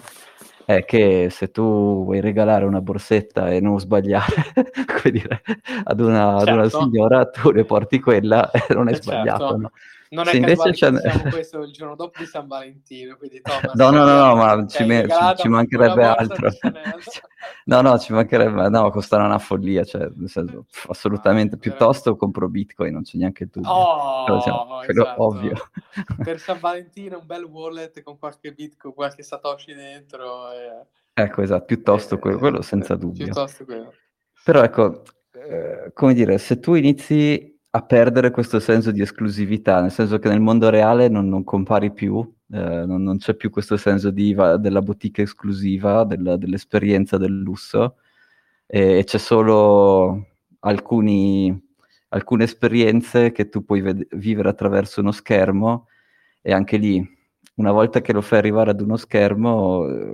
[SPEAKER 2] è che se tu vuoi regalare una borsetta e non sbagliare dire, ad, una, certo. ad, una, certo. signora, tu le porti quella e non è eh sbagliato. Certo.
[SPEAKER 1] No? Non è invece c'è... questo il giorno dopo di San Valentino, quindi Thomas,
[SPEAKER 2] No, no, no, no, ma ci, me, ci, ci mancherebbe altro. no, no, ci mancherebbe, no, costare una follia, cioè, nel senso, assolutamente, ah, piuttosto compro Bitcoin, non c'è neanche tu.
[SPEAKER 1] Oh, quello, diciamo, esatto. ovvio. per San Valentino un bel wallet con qualche Bitcoin, qualche Satoshi dentro. E...
[SPEAKER 2] Ecco, esatto, piuttosto eh, quello, quello senza dubbio. Piuttosto quello. Però ecco, eh, come dire, se tu inizi a perdere questo senso di esclusività, nel senso che nel mondo reale non, non compari più, eh, non, non, c'è più questo senso di, della boutique esclusiva, della, dell'esperienza del lusso, e, e c'è solo alcuni, alcune esperienze che tu puoi ved- vivere attraverso uno schermo e anche lì, una volta che lo fai arrivare ad uno schermo, eh,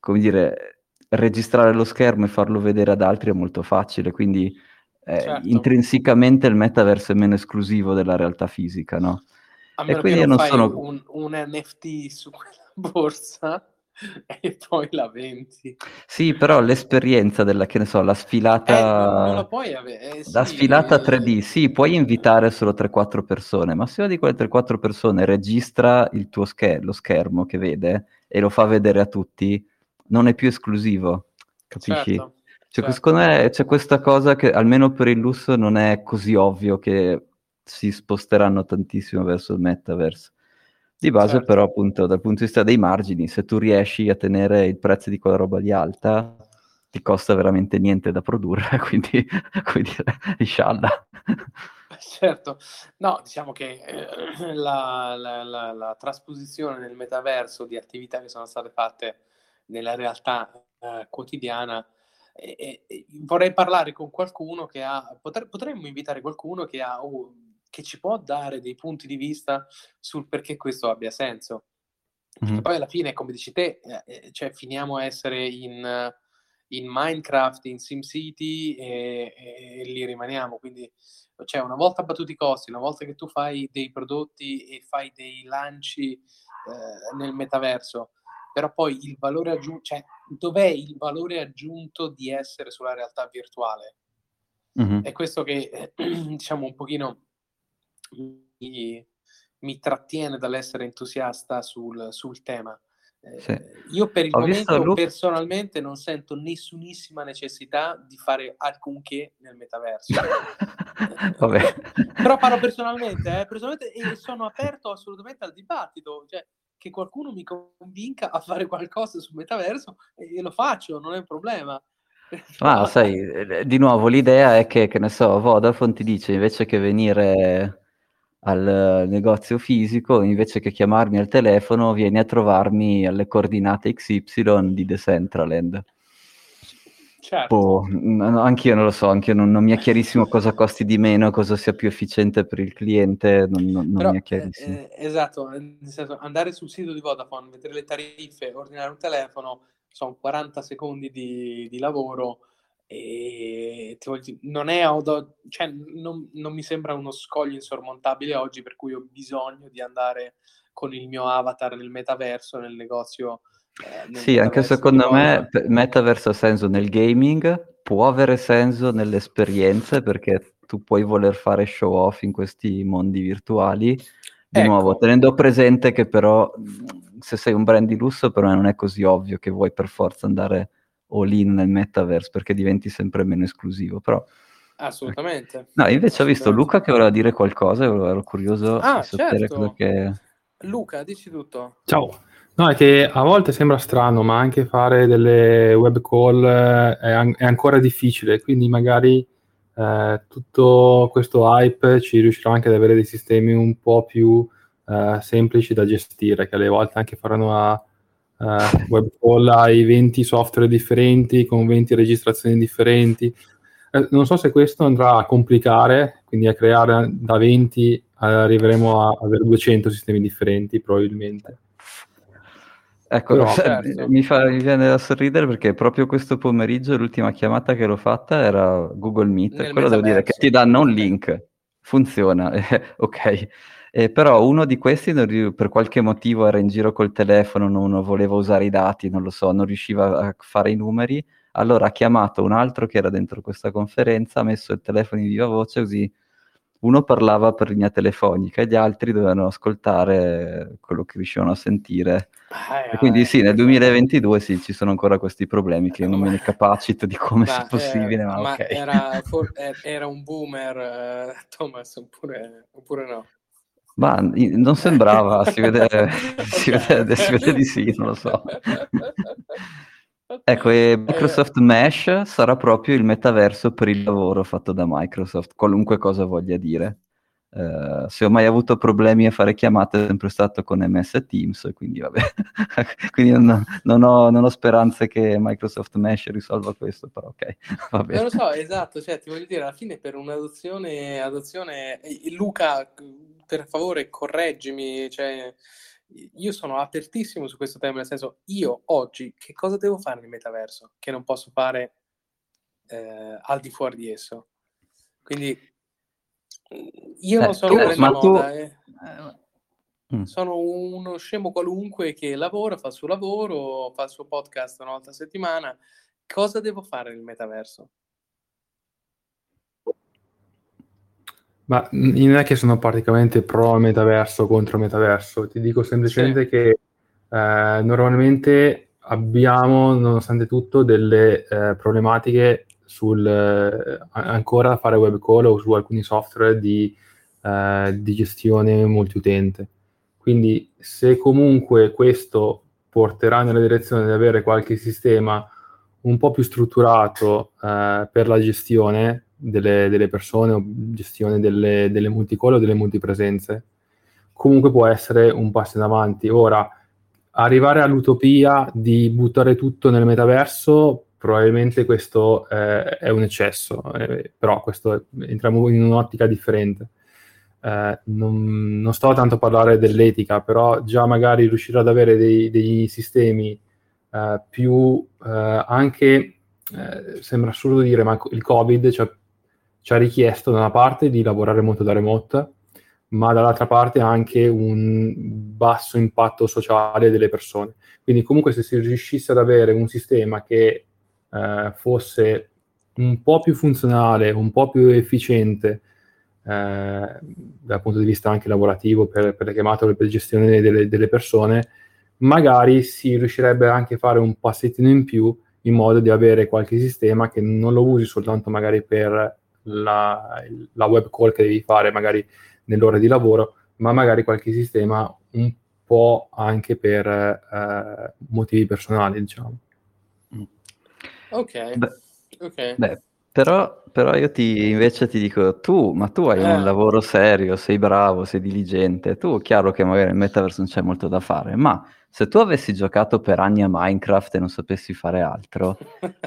[SPEAKER 2] come dire, registrare lo schermo e farlo vedere ad altri è molto facile, quindi eh, certo. intrinsecamente il metaverso è meno esclusivo della realtà fisica, no?
[SPEAKER 1] A e quindi non, non sono... un, un NFT su quella borsa e poi la vendi.
[SPEAKER 2] Sì, però l'esperienza della, che ne so, la sfilata... Eh, puoi avere. Eh, sì, la sfilata 3D, sì, puoi invitare solo 3-4 persone, ma se una di quelle 3-4 persone registra il tuo scher- lo schermo che vede e lo fa vedere a tutti, non è più esclusivo, capisci? Certo. Cioè, certo. secondo me c'è questa cosa che almeno per il lusso non è così ovvio che si sposteranno tantissimo verso il metaverse. Di base, certo. però, appunto, dal punto di vista dei margini, se tu riesci a tenere il prezzo di quella roba lì alta, ti costa veramente niente da produrre, quindi, quindi inshallah.
[SPEAKER 1] Certo, no, diciamo che eh, la, la, la, la, trasposizione nel metaverso di attività che sono state fatte nella realtà eh, quotidiana e, e, vorrei parlare con qualcuno che ha, potre, potremmo invitare qualcuno che, ha, oh, che ci può dare dei punti di vista sul perché questo abbia senso. Mm-hmm. Poi alla fine, come dici te, eh, eh, cioè finiamo a essere in, in Minecraft, in SimCity e, e, e, lì rimaniamo. Quindi, cioè, una volta battuti i costi, una volta che tu fai dei prodotti e fai dei lanci eh, nel metaverso, però poi il valore aggiunto, cioè dov'è il valore aggiunto di essere sulla realtà virtuale? Mm-hmm. È questo che diciamo un pochino mi, mi trattiene dall'essere entusiasta sul, sul tema. Eh, sì. Io per il Ho momento Luke... personalmente non sento nessunissima necessità di fare alcunché nel metaverso. Però parlo personalmente, eh, personalmente e sono aperto assolutamente al dibattito. Cioè, che qualcuno mi convinca a fare qualcosa sul metaverso e lo faccio, non è un problema.
[SPEAKER 2] Ah, sai, eh, di nuovo l'idea è che, che ne so, Vodafone ti dice invece che venire al negozio fisico, invece che chiamarmi al telefono, vieni a trovarmi alle coordinate XY di Decentraland. Certo. Boh, anch'io non lo so, anch'io non, non, mi è chiarissimo cosa costi di meno, cosa sia più efficiente per il cliente, non, non, Però, mi è chiarissimo.
[SPEAKER 1] Eh, eh, esatto, nel senso, andare sul sito di Vodafone, vedere le tariffe, ordinare un telefono, sono 40 secondi di, di lavoro e non, è, cioè, non, non mi sembra uno scoglio insormontabile oggi per cui ho bisogno di andare con il mio avatar nel metaverso, nel negozio
[SPEAKER 2] eh, sì, anche secondo me metaverse ha senso nel gaming, può avere senso nelle esperienze perché tu puoi voler fare show off in questi mondi virtuali. Di ecco. nuovo, tenendo presente che però se sei un brand di lusso per me non è così ovvio che vuoi per forza andare all in nel metaverse perché diventi sempre meno esclusivo, però...
[SPEAKER 1] Assolutamente.
[SPEAKER 2] No, invece ho visto Luca che voleva dire qualcosa e ero curioso ah, di sapere certo. cosa che...
[SPEAKER 1] Luca, dici tutto.
[SPEAKER 3] Ciao. No, è che a volte sembra strano, ma anche fare delle web call eh, è, an- è ancora difficile, quindi magari eh, tutto questo hype ci riuscirà anche ad avere dei sistemi un po' più eh, semplici da gestire, che alle volte anche faranno a uh, web call ai 20 software differenti con 20 registrazioni differenti. Eh, non so se questo andrà a complicare, quindi a creare da 20 arriveremo a avere 200 sistemi differenti probabilmente.
[SPEAKER 2] Ecco, Però, certo. mi, fa, mi, viene da sorridere perché proprio questo pomeriggio l'ultima chiamata che l'ho fatta era Google Meet, Nel quello devo dire che ti danno un link, funziona, ok. Eh, però uno di questi per qualche motivo era in giro col telefono, non voleva usare i dati, non lo so, non riusciva a fare i numeri, allora ha chiamato un altro che era dentro questa conferenza, ha messo il telefono in viva voce così uno parlava per linea telefonica e gli altri dovevano ascoltare quello che riuscivano a sentire. Eh, e quindi sì, nel 2022 sì, ci sono ancora questi problemi che non me ne capacito di come sia possibile,
[SPEAKER 1] eh,
[SPEAKER 2] ma,
[SPEAKER 1] ma
[SPEAKER 2] okay.
[SPEAKER 1] era, for, era, un boomer, Thomas, oppure, oppure no?
[SPEAKER 2] Ma non sembrava, si vede, si, vede, si vede di sì, non lo so. Ecco, e Microsoft Mesh sarà proprio il metaverso per il lavoro fatto da Microsoft, qualunque cosa voglia dire. Uh, se ho mai avuto problemi a fare chiamate è sempre stato con MS Teams, quindi vabbè, quindi non, non, ho, non, ho, speranze che Microsoft Mesh risolva questo, però ok.
[SPEAKER 1] Vabbè. Non lo so, esatto, cioè ti voglio dire, alla fine per un'adozione, adozione, Luca, per favore correggimi, cioè io sono apertissimo su questo tema, nel senso, io oggi che cosa devo fare nel metaverso che non posso fare eh, al di fuori di esso? Quindi io non eh, sono eh, ma tu... moda, eh. Mm. Sono uno scemo qualunque che lavora, fa il suo lavoro, fa il suo podcast una volta a settimana. Cosa devo fare nel metaverso?
[SPEAKER 3] Ma non è che sono praticamente pro metaverso o contro metaverso, ti dico semplicemente sì. che eh, normalmente abbiamo, nonostante tutto, delle eh, problematiche sul eh, ancora fare web call o su alcuni software di, eh, di gestione multiutente. Quindi se comunque questo porterà nella direzione di avere qualche sistema un po' più strutturato eh, per la gestione, delle, delle persone o gestione delle, delle multicall o delle multipresenze, comunque può essere un passo in avanti. Ora, arrivare all'utopia di buttare tutto nel metaverso, probabilmente questo eh, è un eccesso, eh, però questo entriamo in un'ottica differente. Eh, non, non, sto tanto a parlare dell'etica, però già magari riuscire ad avere dei, dei sistemi eh, più eh, anche, eh, sembra assurdo dire, ma il Covid ci ha ci ha richiesto da una parte di lavorare molto da remote, ma dall'altra parte anche un basso impatto sociale delle persone. Quindi comunque se si riuscisse ad avere un sistema che eh, fosse un po' più funzionale, un po' più efficiente eh, dal punto di vista anche lavorativo per, per le chiamate o per gestione delle, delle, persone, magari si riuscirebbe anche a fare un passettino in più in modo di avere qualche sistema che non lo usi soltanto magari per la, la web call che devi fare magari nell'ora di lavoro, ma magari qualche sistema un po' anche per eh, motivi personali, diciamo.
[SPEAKER 1] Ok.
[SPEAKER 2] Beh, okay. Beh, però, però, io ti, invece ti dico, tu, ma tu hai eh. un lavoro serio, sei bravo, sei diligente, tu, chiaro che magari nel metaverse non c'è molto da fare, ma se tu avessi giocato per anni a Minecraft e non sapessi fare altro,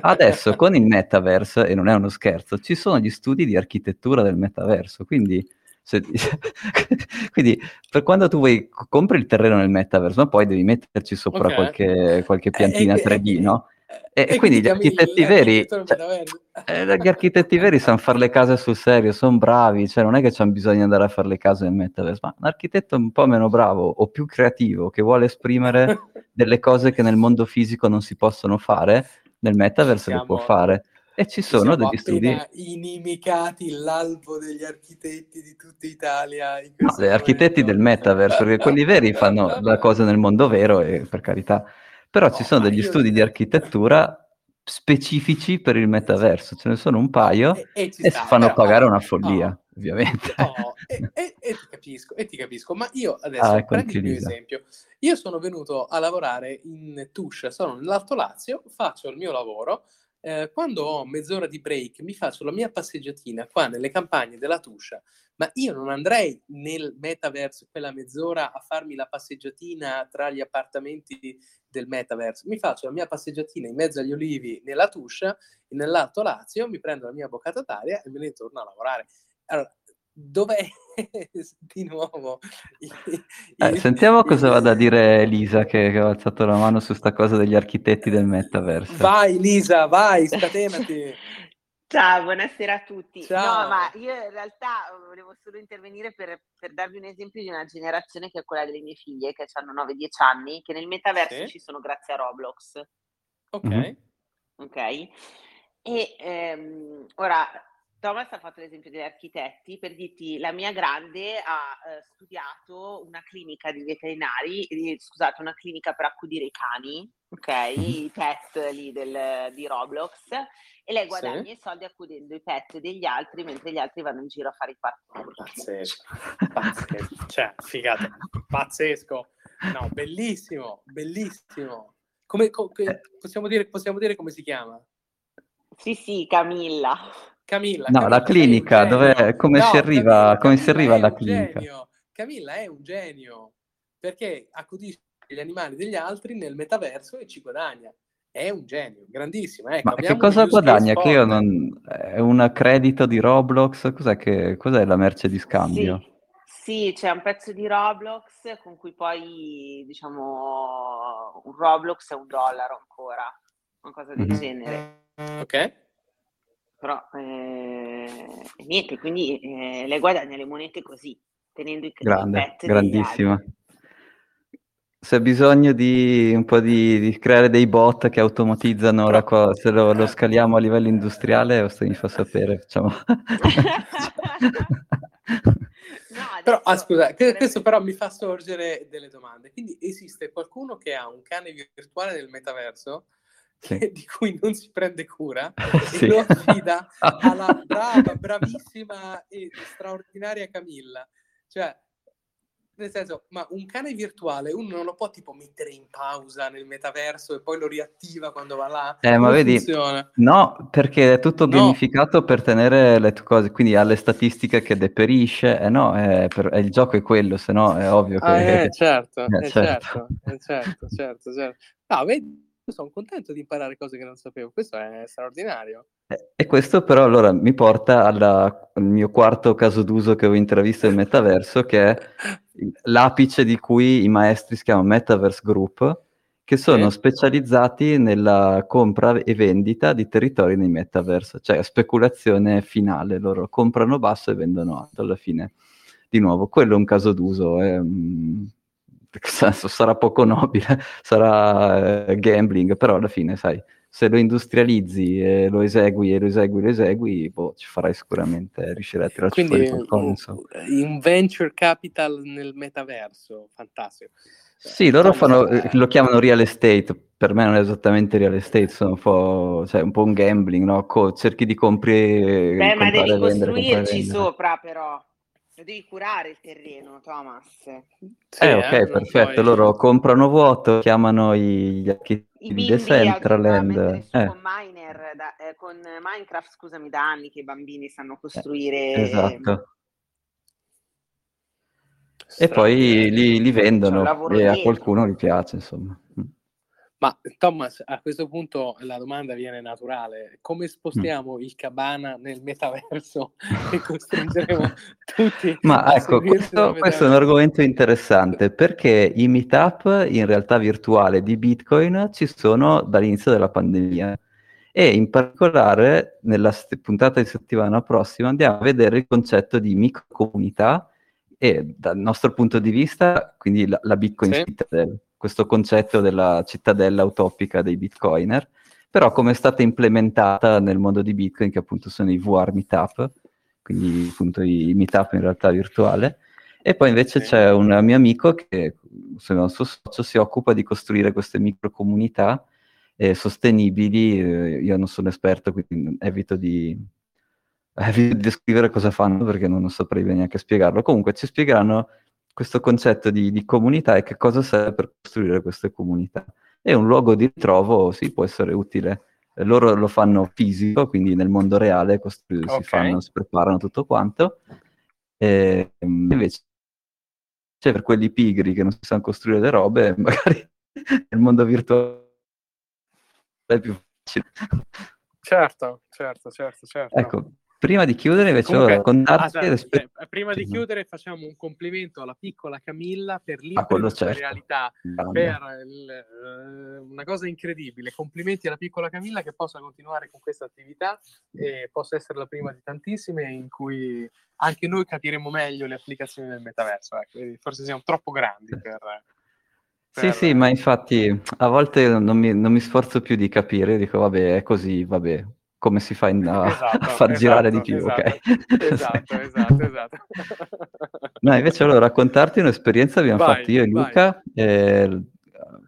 [SPEAKER 2] adesso con il metaverse, e non è uno scherzo, ci sono gli studi di architettura del metaverso, quindi, se, quindi per quando tu vuoi compri il terreno nel metaverse, ma poi devi metterci sopra okay. qualche, qualche, piantina eh, 3D, eh, no? E, e quindi gli architetti veri, cioè, eh, gli architetti veri sanno fare le case sul serio, sono bravi, cioè non è che c'è bisogno di andare a fare le case nel metaverse, ma un architetto un po' meno bravo o più creativo che vuole esprimere delle cose che nel mondo fisico non si possono fare, nel metaverse siamo, le può fare. E ci sono degli studi.
[SPEAKER 1] inimicati l'albo degli architetti di tutta Italia.
[SPEAKER 2] No, gli architetti del metaverse, perché quelli veri fanno la cosa nel mondo vero e per carità però no, ci sono degli studi di architettura specifici per il metaverso, ce ne sono un paio e, e, e sta, fanno però, pagare una follia, oh, ovviamente.
[SPEAKER 1] Oh, e, e, ti capisco, e ti capisco, ma io adesso ah, prendi il mio esempio. Io sono venuto a lavorare in Tuscia, sono nell'Alto Lazio, faccio il mio lavoro, eh, quando ho mezz'ora di break mi faccio la mia passeggiatina qua nelle campagne della Tuscia, ma io non andrei nel metaverso quella mezz'ora a farmi la passeggiatina tra gli appartamenti del metaverso. Mi faccio la mia passeggiatina in mezzo agli olivi nella Tuscia, nell'Alto Lazio, mi prendo la mia boccata d'aria e me ne torno a lavorare. Allora, dov'è di nuovo?
[SPEAKER 2] Eh, sentiamo cosa vada a dire Lisa che, che ha alzato la mano su sta cosa degli architetti del metaverso.
[SPEAKER 1] Vai Lisa, vai, scatenati.
[SPEAKER 4] Ciao, buonasera a tutti. Ciao. No, ma io in realtà volevo solo intervenire per, per, darvi un esempio di una generazione che è quella delle mie figlie, che hanno 9-10 anni, che nel metaverso sì. ci sono grazie a Roblox.
[SPEAKER 1] Ok. Mm-hmm.
[SPEAKER 4] Ok. E ehm, ora Thomas ha fatto l'esempio degli architetti per dirti la mia grande ha eh, studiato una clinica di veterinari, eh, scusate, una clinica per accudire i cani, ok, i pet lì del, di Roblox e lei guadagna sì. i soldi accudendo i pet degli altri mentre gli altri vanno in giro a fare i fatti.
[SPEAKER 1] Pazzesco, pazzesco, cioè figata, pazzesco, no, bellissimo, bellissimo. Come, co- possiamo, dire, possiamo dire come si chiama?
[SPEAKER 4] Sì, sì, Camilla.
[SPEAKER 1] Camilla.
[SPEAKER 2] No,
[SPEAKER 1] Camilla
[SPEAKER 2] la clinica, dove, come, no, si arriva, Camilla, come si arriva alla clinica?
[SPEAKER 1] Genio. Camilla è un genio, perché accudisce gli animali degli altri nel metaverso e ci guadagna. È un genio, grandissimo. Ecco,
[SPEAKER 2] Ma che cosa guadagna? Che io non... È un credito di Roblox? Cos'è, che... Cos'è la merce di scambio?
[SPEAKER 4] Sì. sì, c'è un pezzo di Roblox con cui poi, diciamo, un Roblox è un dollaro ancora, una cosa del mm-hmm. genere.
[SPEAKER 1] Ok.
[SPEAKER 4] Però eh, niente, quindi eh, lei guadagna le monete così, tenendo i
[SPEAKER 2] Grande, grandissima. Se ha bisogno di un po' di, di, creare dei bot che automatizzano la cosa, se lo, lo, scaliamo a livello industriale, mi fa sapere. Facciamo...
[SPEAKER 1] no, però, ah, scusa, questo però mi fa sorgere delle domande. Quindi esiste qualcuno che ha un cane virtuale nel metaverso sì. di cui non si prende cura sì. e lo affida alla brava, bravissima e straordinaria Camilla. Cioè, nel senso, ma un cane virtuale uno non lo può tipo mettere in pausa nel metaverso e poi lo riattiva quando va là?
[SPEAKER 2] Eh, ma vedi, funziona? no, perché è tutto gamificato no. per tenere le tue cose, quindi ha le statistiche che deperisce, eh no, è, per, è il gioco è quello, se no è ovvio
[SPEAKER 1] ah,
[SPEAKER 2] che...
[SPEAKER 1] Eh, certo, eh, eh certo, certo, certo, certo, certo. No, vedi, sono contento di imparare cose che non sapevo, questo è straordinario.
[SPEAKER 2] E questo però allora mi porta alla, al mio quarto caso d'uso che ho intravisto nel metaverso, che è l'apice di cui i maestri si chiamano Metaverse Group, che sono eh. specializzati nella compra e vendita di territori nei metaverse, cioè speculazione finale, loro comprano basso e vendono alto alla fine. Di nuovo, quello è un caso d'uso, è, senso, sarà poco nobile, sarà eh, gambling, però alla fine, sai, se lo industrializzi e lo esegui e lo esegui e lo esegui, boh, ci farai sicuramente riuscire a tirarci
[SPEAKER 1] Quindi,
[SPEAKER 2] fuori qualcosa.
[SPEAKER 1] Un venture capital nel metaverso, fantastico.
[SPEAKER 2] Sì, loro fanno, eh, lo chiamano real estate, per me non è esattamente real estate, sono un po', cioè, un, po un gambling, no? Co- cerchi di comprare...
[SPEAKER 4] Beh, ma devi costruirci sopra però. Lo devi curare il terreno, Thomas.
[SPEAKER 2] Sì, eh, ok, eh, perfetto. Poi... Loro comprano vuoto, chiamano gli architetti di Decentraland.
[SPEAKER 4] Eh. Con, Miner, da, eh, con Minecraft, scusami, da anni che i bambini sanno costruire.
[SPEAKER 2] esatto. E poi li, li vendono e a qualcuno gli piace, insomma.
[SPEAKER 1] Ma Thomas, a questo punto la domanda viene naturale. Come spostiamo mm. il cabana nel metaverso e costringeremo tutti
[SPEAKER 2] Ma ecco, questo, questo, è un argomento interessante perché i meetup in realtà virtuale di Bitcoin ci sono dall'inizio della pandemia e in particolare nella st- puntata di settimana prossima andiamo a vedere il concetto di microcomunità e dal nostro punto di vista, quindi la, la Bitcoin sì. Citadel questo concetto della cittadella utopica dei bitcoiner, però come è stata implementata nel mondo di Bitcoin, che appunto sono i VR meetup, quindi appunto i meetup in realtà virtuale. E poi invece c'è un mio amico che, se non suo socio, si occupa di costruire queste microcomunità e sostenibili. Eh, io non sono esperto, quindi evito di, evito di descrivere cosa fanno perché non saprei neanche spiegarlo. Comunque ci spiegheranno questo concetto di, di, comunità e che cosa serve per costruire queste comunità. E un luogo di ritrovo sì, può essere utile. Loro lo fanno fisico, quindi nel mondo reale costru- okay. si, fanno, si preparano tutto quanto. E, invece per quelli pigri che non si sanno costruire le robe, magari nel mondo virtuale è più facile.
[SPEAKER 1] Certo, certo, certo, certo.
[SPEAKER 2] Ecco, Prima di chiudere invece Comunque, raccontarti
[SPEAKER 1] ah, eh, prima di chiudere facciamo un complimento alla piccola Camilla per l'imprenditorialità, ah, certo. per il, eh, una cosa incredibile. Complimenti alla piccola Camilla che possa continuare con questa attività e possa essere la prima di tantissime in cui anche noi capiremo meglio le applicazioni del metaverso. Ecco. Forse siamo troppo grandi per...
[SPEAKER 2] Per... Sì, sì, ma infatti a volte non mi, non mi, sforzo più di capire, dico vabbè, è così, vabbè, come si fa in, a, esatto, a, far esatto, girare di più,
[SPEAKER 1] esatto,
[SPEAKER 2] ok?
[SPEAKER 1] Esatto, esatto, esatto.
[SPEAKER 2] no, invece volevo raccontarti un'esperienza che abbiamo vai, fatto io e Luca, eh,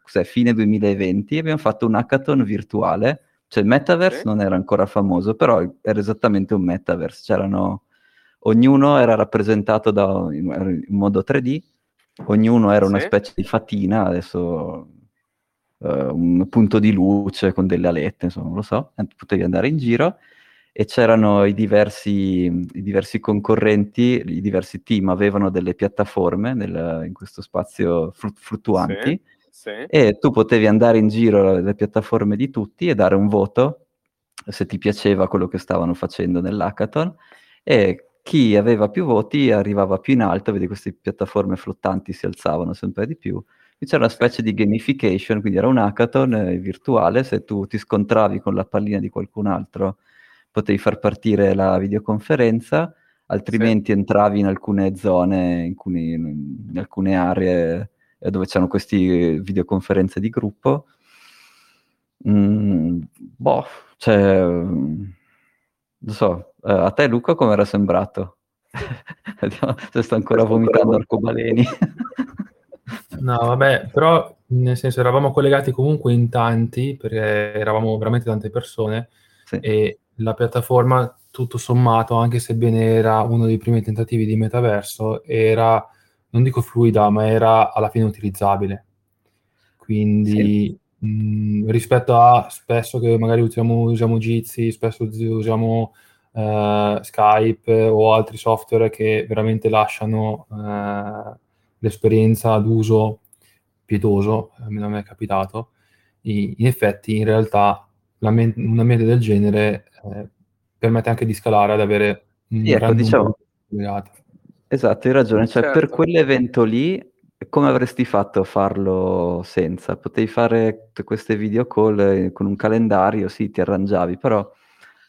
[SPEAKER 2] cos'è, fine 2020, abbiamo fatto un hackathon virtuale, cioè il metaverse sì. non era ancora famoso, però era esattamente un metaverse, c'erano, ognuno era rappresentato da, in, in modo 3D, ognuno era una sì. specie di fatina, adesso uh, un punto di luce con delle alette, insomma, non lo so, potevi andare in giro. E c'erano i diversi, i diversi concorrenti, i diversi team avevano delle piattaforme nel, in questo spazio fluttuanti. Sì, sì. e tu potevi andare in giro alle piattaforme di tutti e dare un voto se ti piaceva quello che stavano facendo nell'hackathon. E chi aveva più voti arrivava più in alto, vedi queste piattaforme flottanti si alzavano sempre di più c'era una specie di gamification, quindi era un hackathon eh, virtuale, se tu ti scontravi con la pallina di qualcun altro potevi far partire la videoconferenza, altrimenti sì. entravi in alcune zone, in, alcuni, in alcune aree eh, dove c'erano queste videoconferenze di gruppo. Mm, boh, cioè, non so, eh, a te Luca come era sembrato? se sto ancora vomitando arcobaleni.
[SPEAKER 3] No, vabbè, però nel senso eravamo collegati comunque in tanti, perché eravamo veramente tante persone, sì. e la piattaforma, tutto sommato, anche sebbene era uno dei primi tentativi di metaverso, era, non dico fluida, ma era alla fine utilizzabile. Quindi sì. mh, rispetto a spesso che magari usiamo, usiamo Jitsi, spesso usiamo uh, Skype o altri software che veramente lasciano... Uh, l'esperienza d'uso pietoso, almeno a me è capitato, in effetti in realtà men- un ambiente del genere eh, permette anche di scalare ad avere
[SPEAKER 2] un sì, ecco, diciamo, Esatto, hai ragione, cioè certo. per quell'evento lì come avresti fatto a farlo senza? Potevi fare queste video call eh, con un calendario, sì, ti arrangiavi, però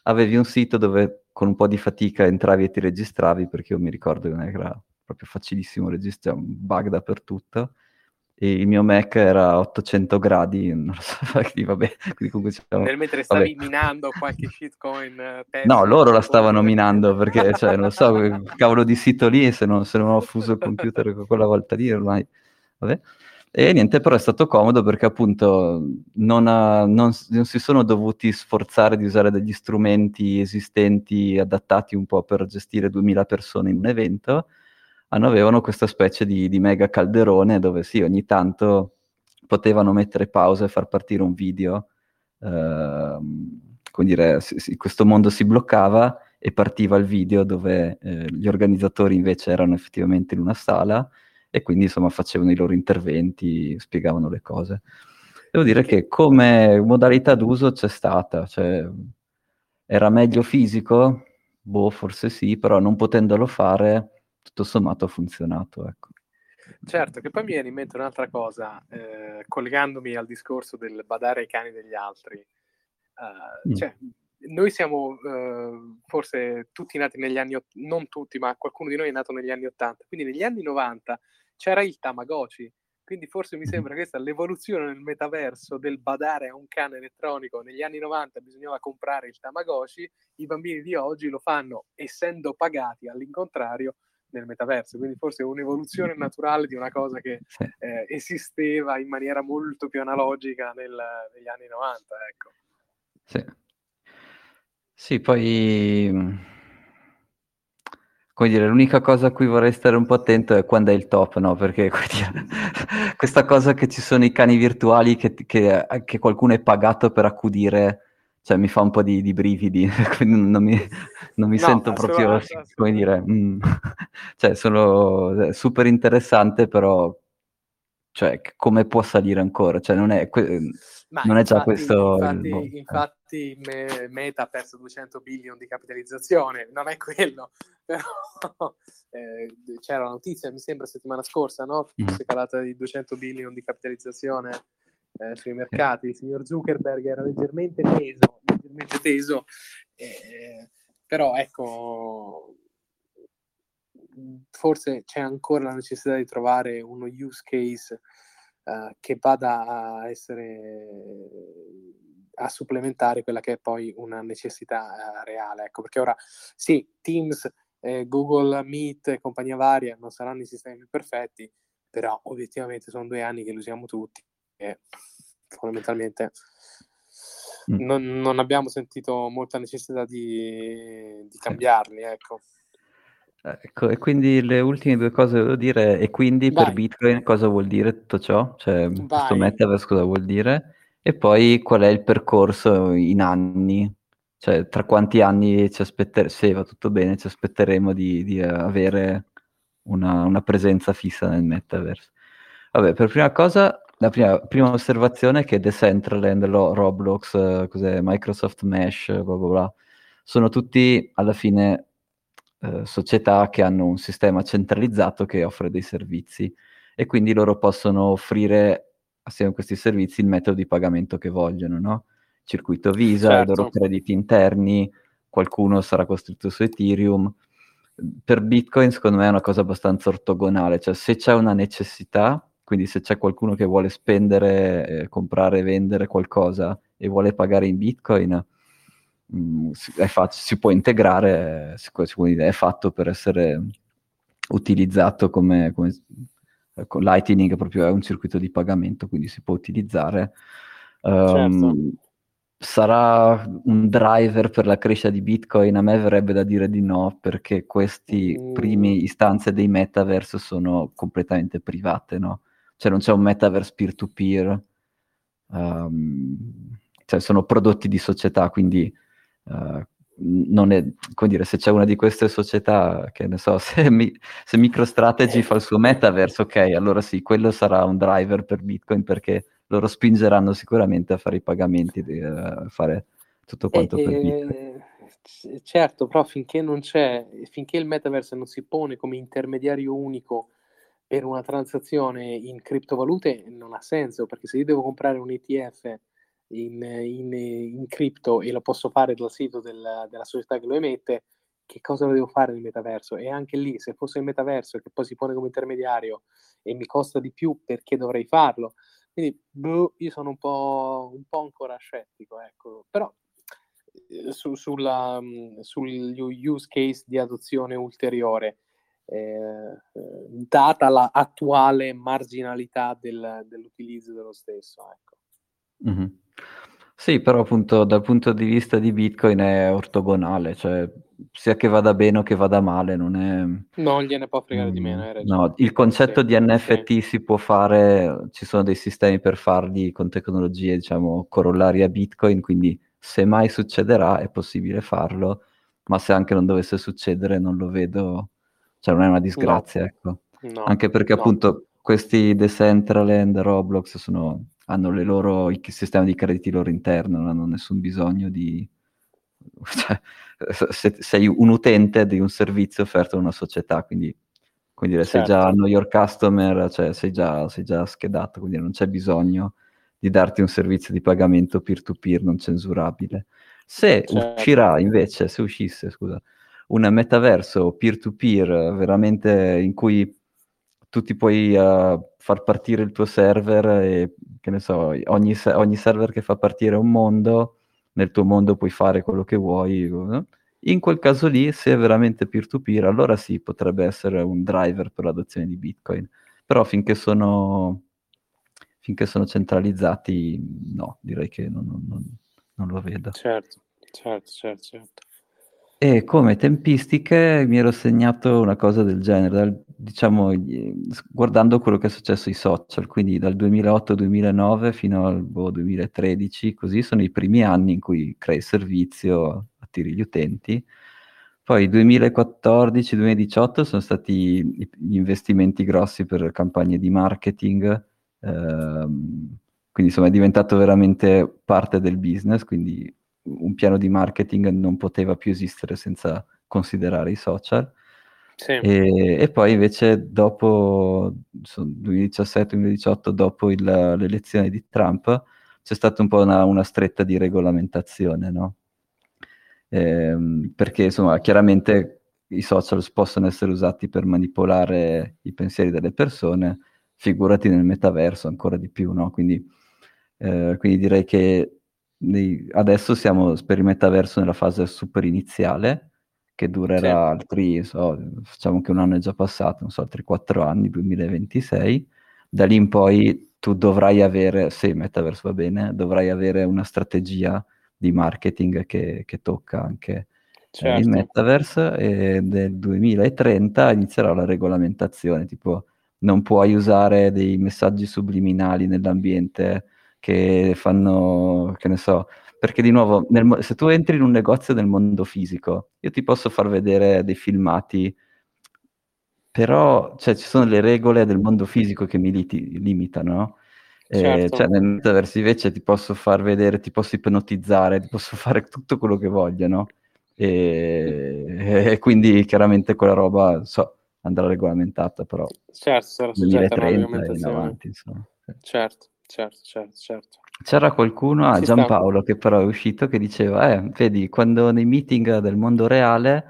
[SPEAKER 2] avevi un sito dove con un po' di fatica entravi e ti registravi, perché io mi ricordo che non era proprio facilissimo registrare, un bug dappertutto. E il mio Mac era a 800 gradi, non lo so, quindi vabbè. Quindi comunque
[SPEAKER 1] diciamo, Nel mentre stavi vabbè. minando qualche shitcoin.
[SPEAKER 2] Uh, no, loro la stavano minando perché, cioè, non lo so, quel cavolo di sito lì, se non, se non ho fuso il computer quella volta lì, ormai, vabbè. E niente, però è stato comodo perché appunto non, ha, non, non, si sono dovuti sforzare di usare degli strumenti esistenti adattati un po' per gestire 2000 persone in un evento, hanno, avevano questa specie di, di, mega calderone dove sì, ogni tanto potevano mettere pausa e far partire un video, eh, come dire, sì, sì, questo mondo si bloccava e partiva il video dove eh, gli organizzatori invece erano effettivamente in una sala e quindi insomma facevano i loro interventi, spiegavano le cose. Devo dire che come modalità d'uso c'è stata, cioè era meglio fisico? Boh, forse sì, però non potendolo fare tutto sommato ha funzionato. Ecco.
[SPEAKER 1] Certo, che poi mi viene in mente un'altra cosa, eh, collegandomi al discorso del badare ai cani degli altri. Uh, mm. cioè, noi siamo uh, forse tutti nati negli anni, non tutti, ma qualcuno di noi è nato negli anni 80, quindi negli anni 90 c'era il Tamagotchi, quindi forse mi sembra questa l'evoluzione nel metaverso del badare a un cane elettronico. Negli anni 90 bisognava comprare il Tamagotchi, i bambini di oggi lo fanno essendo pagati all'incontrario nel metaverso, quindi forse è un'evoluzione naturale di una cosa che eh, esisteva in maniera molto più analogica nel, negli anni 90, ecco.
[SPEAKER 2] Sì. Sì, poi come dire, l'unica cosa a cui vorrei stare un po' attento è quando è il top, no? Perché dire, questa cosa che ci sono i cani virtuali che, che, che, qualcuno è pagato per accudire, cioè mi fa un po' di, di brividi, quindi non mi, non mi no, sento proprio, come dire, mm, cioè sono super interessante, però, cioè, come può salire ancora? Cioè non è... Que- ma non infatti, è già questo.
[SPEAKER 1] Infatti, il... Eh. infatti me, Meta ha perso 200 billion di capitalizzazione, non è quello, però eh, c'era la notizia, mi sembra settimana scorsa, no? Mm. Si è calata di 200 billion di capitalizzazione eh, sui mercati. Il signor Zuckerberg era leggermente teso, leggermente teso eh, però ecco, forse c'è ancora la necessità di trovare uno use case uh, che vada a essere a supplementare quella che è poi una necessità uh, reale. Ecco, perché ora sì, Teams, eh, Google Meet e compagnia varia non saranno i sistemi perfetti, però obiettivamente sono due anni che li usiamo tutti e fondamentalmente mm. non, non, abbiamo sentito molta necessità di, di cambiarli. Ecco.
[SPEAKER 2] Ecco, e quindi le ultime due cose che devo dire, e quindi Vai. per Bitcoin cosa vuol dire tutto ciò? Cioè, Vai. questo metaverse cosa vuol dire? E poi qual è il percorso in anni? Cioè, tra quanti anni ci aspetteremo, se va tutto bene, ci aspetteremo di, di avere una, una, presenza fissa nel metaverse. Vabbè, per prima cosa, la prima, prima osservazione è che Decentraland, Roblox, cos'è, Microsoft Mesh, bla bla bla, sono tutti alla fine eh, società che hanno un sistema centralizzato che offre dei servizi e quindi loro possono offrire assieme a questi servizi il metodo di pagamento che vogliono, no? Circuito Visa, certo. i loro crediti interni, qualcuno sarà costruito su Ethereum. Per Bitcoin secondo me è una cosa abbastanza ortogonale, cioè se c'è una necessità, quindi se c'è qualcuno che vuole spendere, eh, comprare, vendere qualcosa e vuole pagare in Bitcoin, mh, mm, fatto, si può integrare, dire, è fatto per essere utilizzato come, come ecco, Lightning proprio è un circuito di pagamento, quindi si può utilizzare. Um, certo. Sarà un driver per la crescita di Bitcoin? A me verrebbe da dire di no, perché queste mm. prime istanze dei metaverse sono completamente private, no? Cioè non c'è un metaverse peer-to-peer, um, cioè sono prodotti di società, quindi Uh, non è, come dire, se c'è una di queste società, che ne so, se, mi, se MicroStrategy fa il suo metaverse, ok, allora sì, quello sarà un driver per Bitcoin perché loro spingeranno sicuramente a fare i pagamenti, a fare tutto quanto eh, per Bitcoin.
[SPEAKER 1] Certo, però finché non c'è, finché il metaverse non si pone come intermediario unico per una transazione in criptovalute, non ha senso, perché se io devo comprare un ETF in, in, in cripto e lo posso fare dal sito del, della società che lo emette, che cosa devo fare nel metaverso? E anche lì, se fosse il metaverso che poi si pone come intermediario e mi costa di più, perché dovrei farlo? Quindi boh, io sono un po', un po' ancora scettico, ecco. Però eh, su, sulla, mm, sugli use case di adozione ulteriore, eh, eh, data l'attuale marginalità del, dell'utilizzo dello stesso. Ecco.
[SPEAKER 2] Mm-hmm. Sì, però appunto dal punto di vista di Bitcoin è ortogonale, cioè sia che vada bene o che vada male, non è...
[SPEAKER 1] Non gliene può fregare mm, di meno, hai ragione.
[SPEAKER 2] No, il concetto sì, di NFT sì. si può fare, ci sono dei sistemi per farli con tecnologie, diciamo, corollarie a Bitcoin, quindi se mai succederà è possibile farlo, ma se anche non dovesse succedere non lo vedo, cioè non è una disgrazia, no. ecco. No. Anche perché no. appunto questi Decentraland, Roblox sono hanno le loro, il sistema di crediti loro interno, non hanno nessun bisogno di... Cioè, se, sei un utente di un servizio offerto da una società, quindi, quindi certo. sei già certo. Know Your Customer, cioè sei già, sei già schedato, quindi non c'è bisogno di darti un servizio di pagamento peer-to-peer non censurabile. Se certo. uscirà invece, se uscisse, scusa, un metaverso peer-to-peer veramente in cui tu ti puoi uh, far partire il tuo server e che ne so, ogni, ogni, server che fa partire un mondo, nel tuo mondo puoi fare quello che vuoi. No? In quel caso lì, se è veramente peer-to-peer, allora sì, potrebbe essere un driver per l'adozione di Bitcoin. Però finché sono, finché sono centralizzati, no, direi che non, non, non lo vedo.
[SPEAKER 1] Certo, certo, certo, certo.
[SPEAKER 2] E come tempistiche mi ero segnato una cosa del genere, dal, diciamo, guardando quello che è successo ai social, quindi dal 2008-2009 fino al boh, 2013, così sono i primi anni in cui crei servizio, attiri gli utenti. Poi 2014-2018 sono stati gli investimenti grossi per campagne di marketing, ehm, quindi insomma è diventato veramente parte del business, quindi un piano di marketing non poteva più esistere senza considerare i social. Sì. E, e, poi invece dopo 2017-2018, dopo il, l'elezione di Trump, c'è stata un po' una, una stretta di regolamentazione, no? Ehm, perché insomma chiaramente i social possono essere usati per manipolare i pensieri delle persone, figurati nel metaverso ancora di più, no? Quindi, eh, quindi direi che adesso siamo per il metaverso nella fase super iniziale, che durerà sì. altri, so, facciamo che un anno è già passato, non so, altri quattro anni, 2026. Da lì in poi tu dovrai avere, se il metaverso va bene, dovrai avere una strategia di marketing che, che tocca anche certo. eh, il certo. metaverse e nel 2030 inizierà la regolamentazione, tipo non puoi usare dei messaggi subliminali nell'ambiente che fanno, che ne so, perché di nuovo, nel, se tu entri in un negozio del mondo fisico, io ti posso far vedere dei filmati, però cioè, ci sono le regole del mondo fisico che mi liti, limitano. Certo. Eh, cioè, nel metaverso invece ti posso far vedere, ti posso ipnotizzare, ti posso fare tutto quello che voglio, no? E, e quindi chiaramente quella roba so, andrà regolamentata, però
[SPEAKER 1] certo, sarà 2030 e in avanti, insomma. Certo certo, certo, certo.
[SPEAKER 2] C'era qualcuno, ah, Giampaolo, che però è uscito, che diceva, eh, vedi, quando nei meeting del mondo reale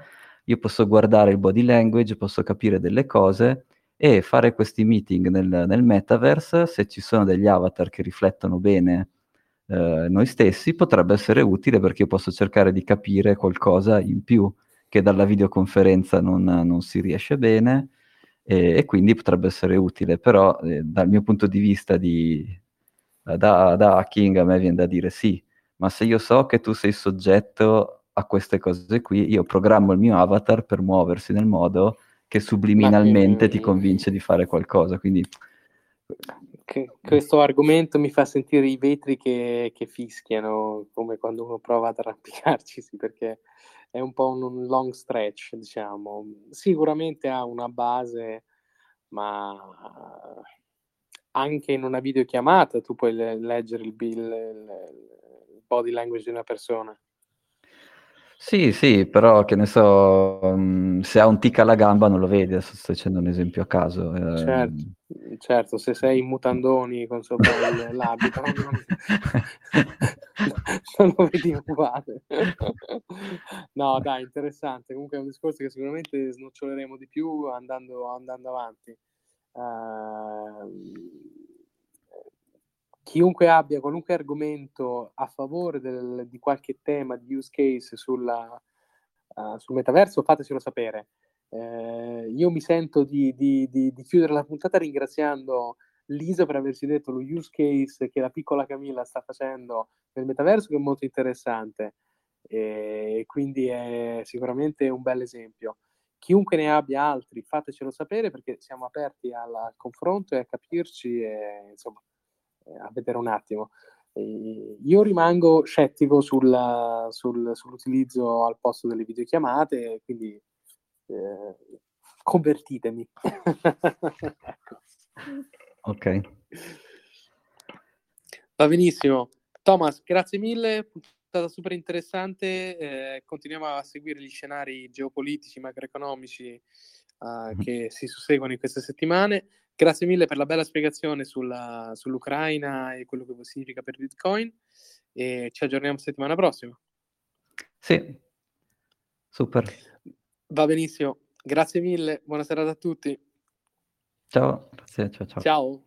[SPEAKER 2] io posso guardare il body language, posso capire delle cose e fare questi meeting nel, nel metaverse, se ci sono degli avatar che riflettono bene eh, noi stessi, potrebbe essere utile perché io posso cercare di capire qualcosa in più che dalla videoconferenza non, non si riesce bene e, e, quindi potrebbe essere utile, però eh, dal mio punto di vista di, da, da hacking a me viene da dire sì, ma se io so che tu sei soggetto a queste cose qui, io programmo il mio avatar per muoversi nel modo che subliminalmente ti convince di fare qualcosa. Quindi
[SPEAKER 1] questo argomento mi fa sentire i vetri che, che, fischiano, come quando uno prova ad arrampicarci, sì, perché è un po' un long stretch, diciamo. Sicuramente ha una base, ma anche in una videochiamata tu puoi le- leggere il, il, il, body language di una persona.
[SPEAKER 2] Sì, sì, però che ne so, um, se ha un tic alla gamba non lo vedi, adesso sto dicendo un esempio a caso.
[SPEAKER 1] Eh. Certo, certo, se sei in mutandoni con sopra l'abito non, non lo vedi uguale. no, dai, interessante, comunque è un discorso che sicuramente snoccioleremo di più andando, andando avanti. Ehm, chiunque abbia qualunque argomento a favore del, di qualche tema di use case sulla, uh, sul metaverso, fatecelo sapere. Uh, io mi sento di, di, di, di, chiudere la puntata ringraziando Lisa per averci detto lo use case che la piccola Camilla sta facendo nel metaverso, che è molto interessante e quindi è sicuramente un bel esempio chiunque ne abbia altri, fatecelo sapere perché siamo aperti al, al confronto e a capirci e insomma a vedere un attimo. E io rimango scettico sul, sul, sull'utilizzo al posto delle videochiamate, quindi eh, convertitemi.
[SPEAKER 2] Ok.
[SPEAKER 1] Va benissimo. Thomas, grazie mille stata super interessante. Eh, continuiamo a seguire gli scenari geopolitici, macroeconomici uh, che si susseguono in queste settimane. Grazie mille per la bella spiegazione sulla, sull'Ucraina e quello che significa per Bitcoin. E ci aggiorniamo settimana prossima.
[SPEAKER 2] Sì, super.
[SPEAKER 1] Va benissimo. Grazie mille. Buona serata a tutti.
[SPEAKER 2] Ciao. Grazie, ciao.
[SPEAKER 1] Ciao. ciao.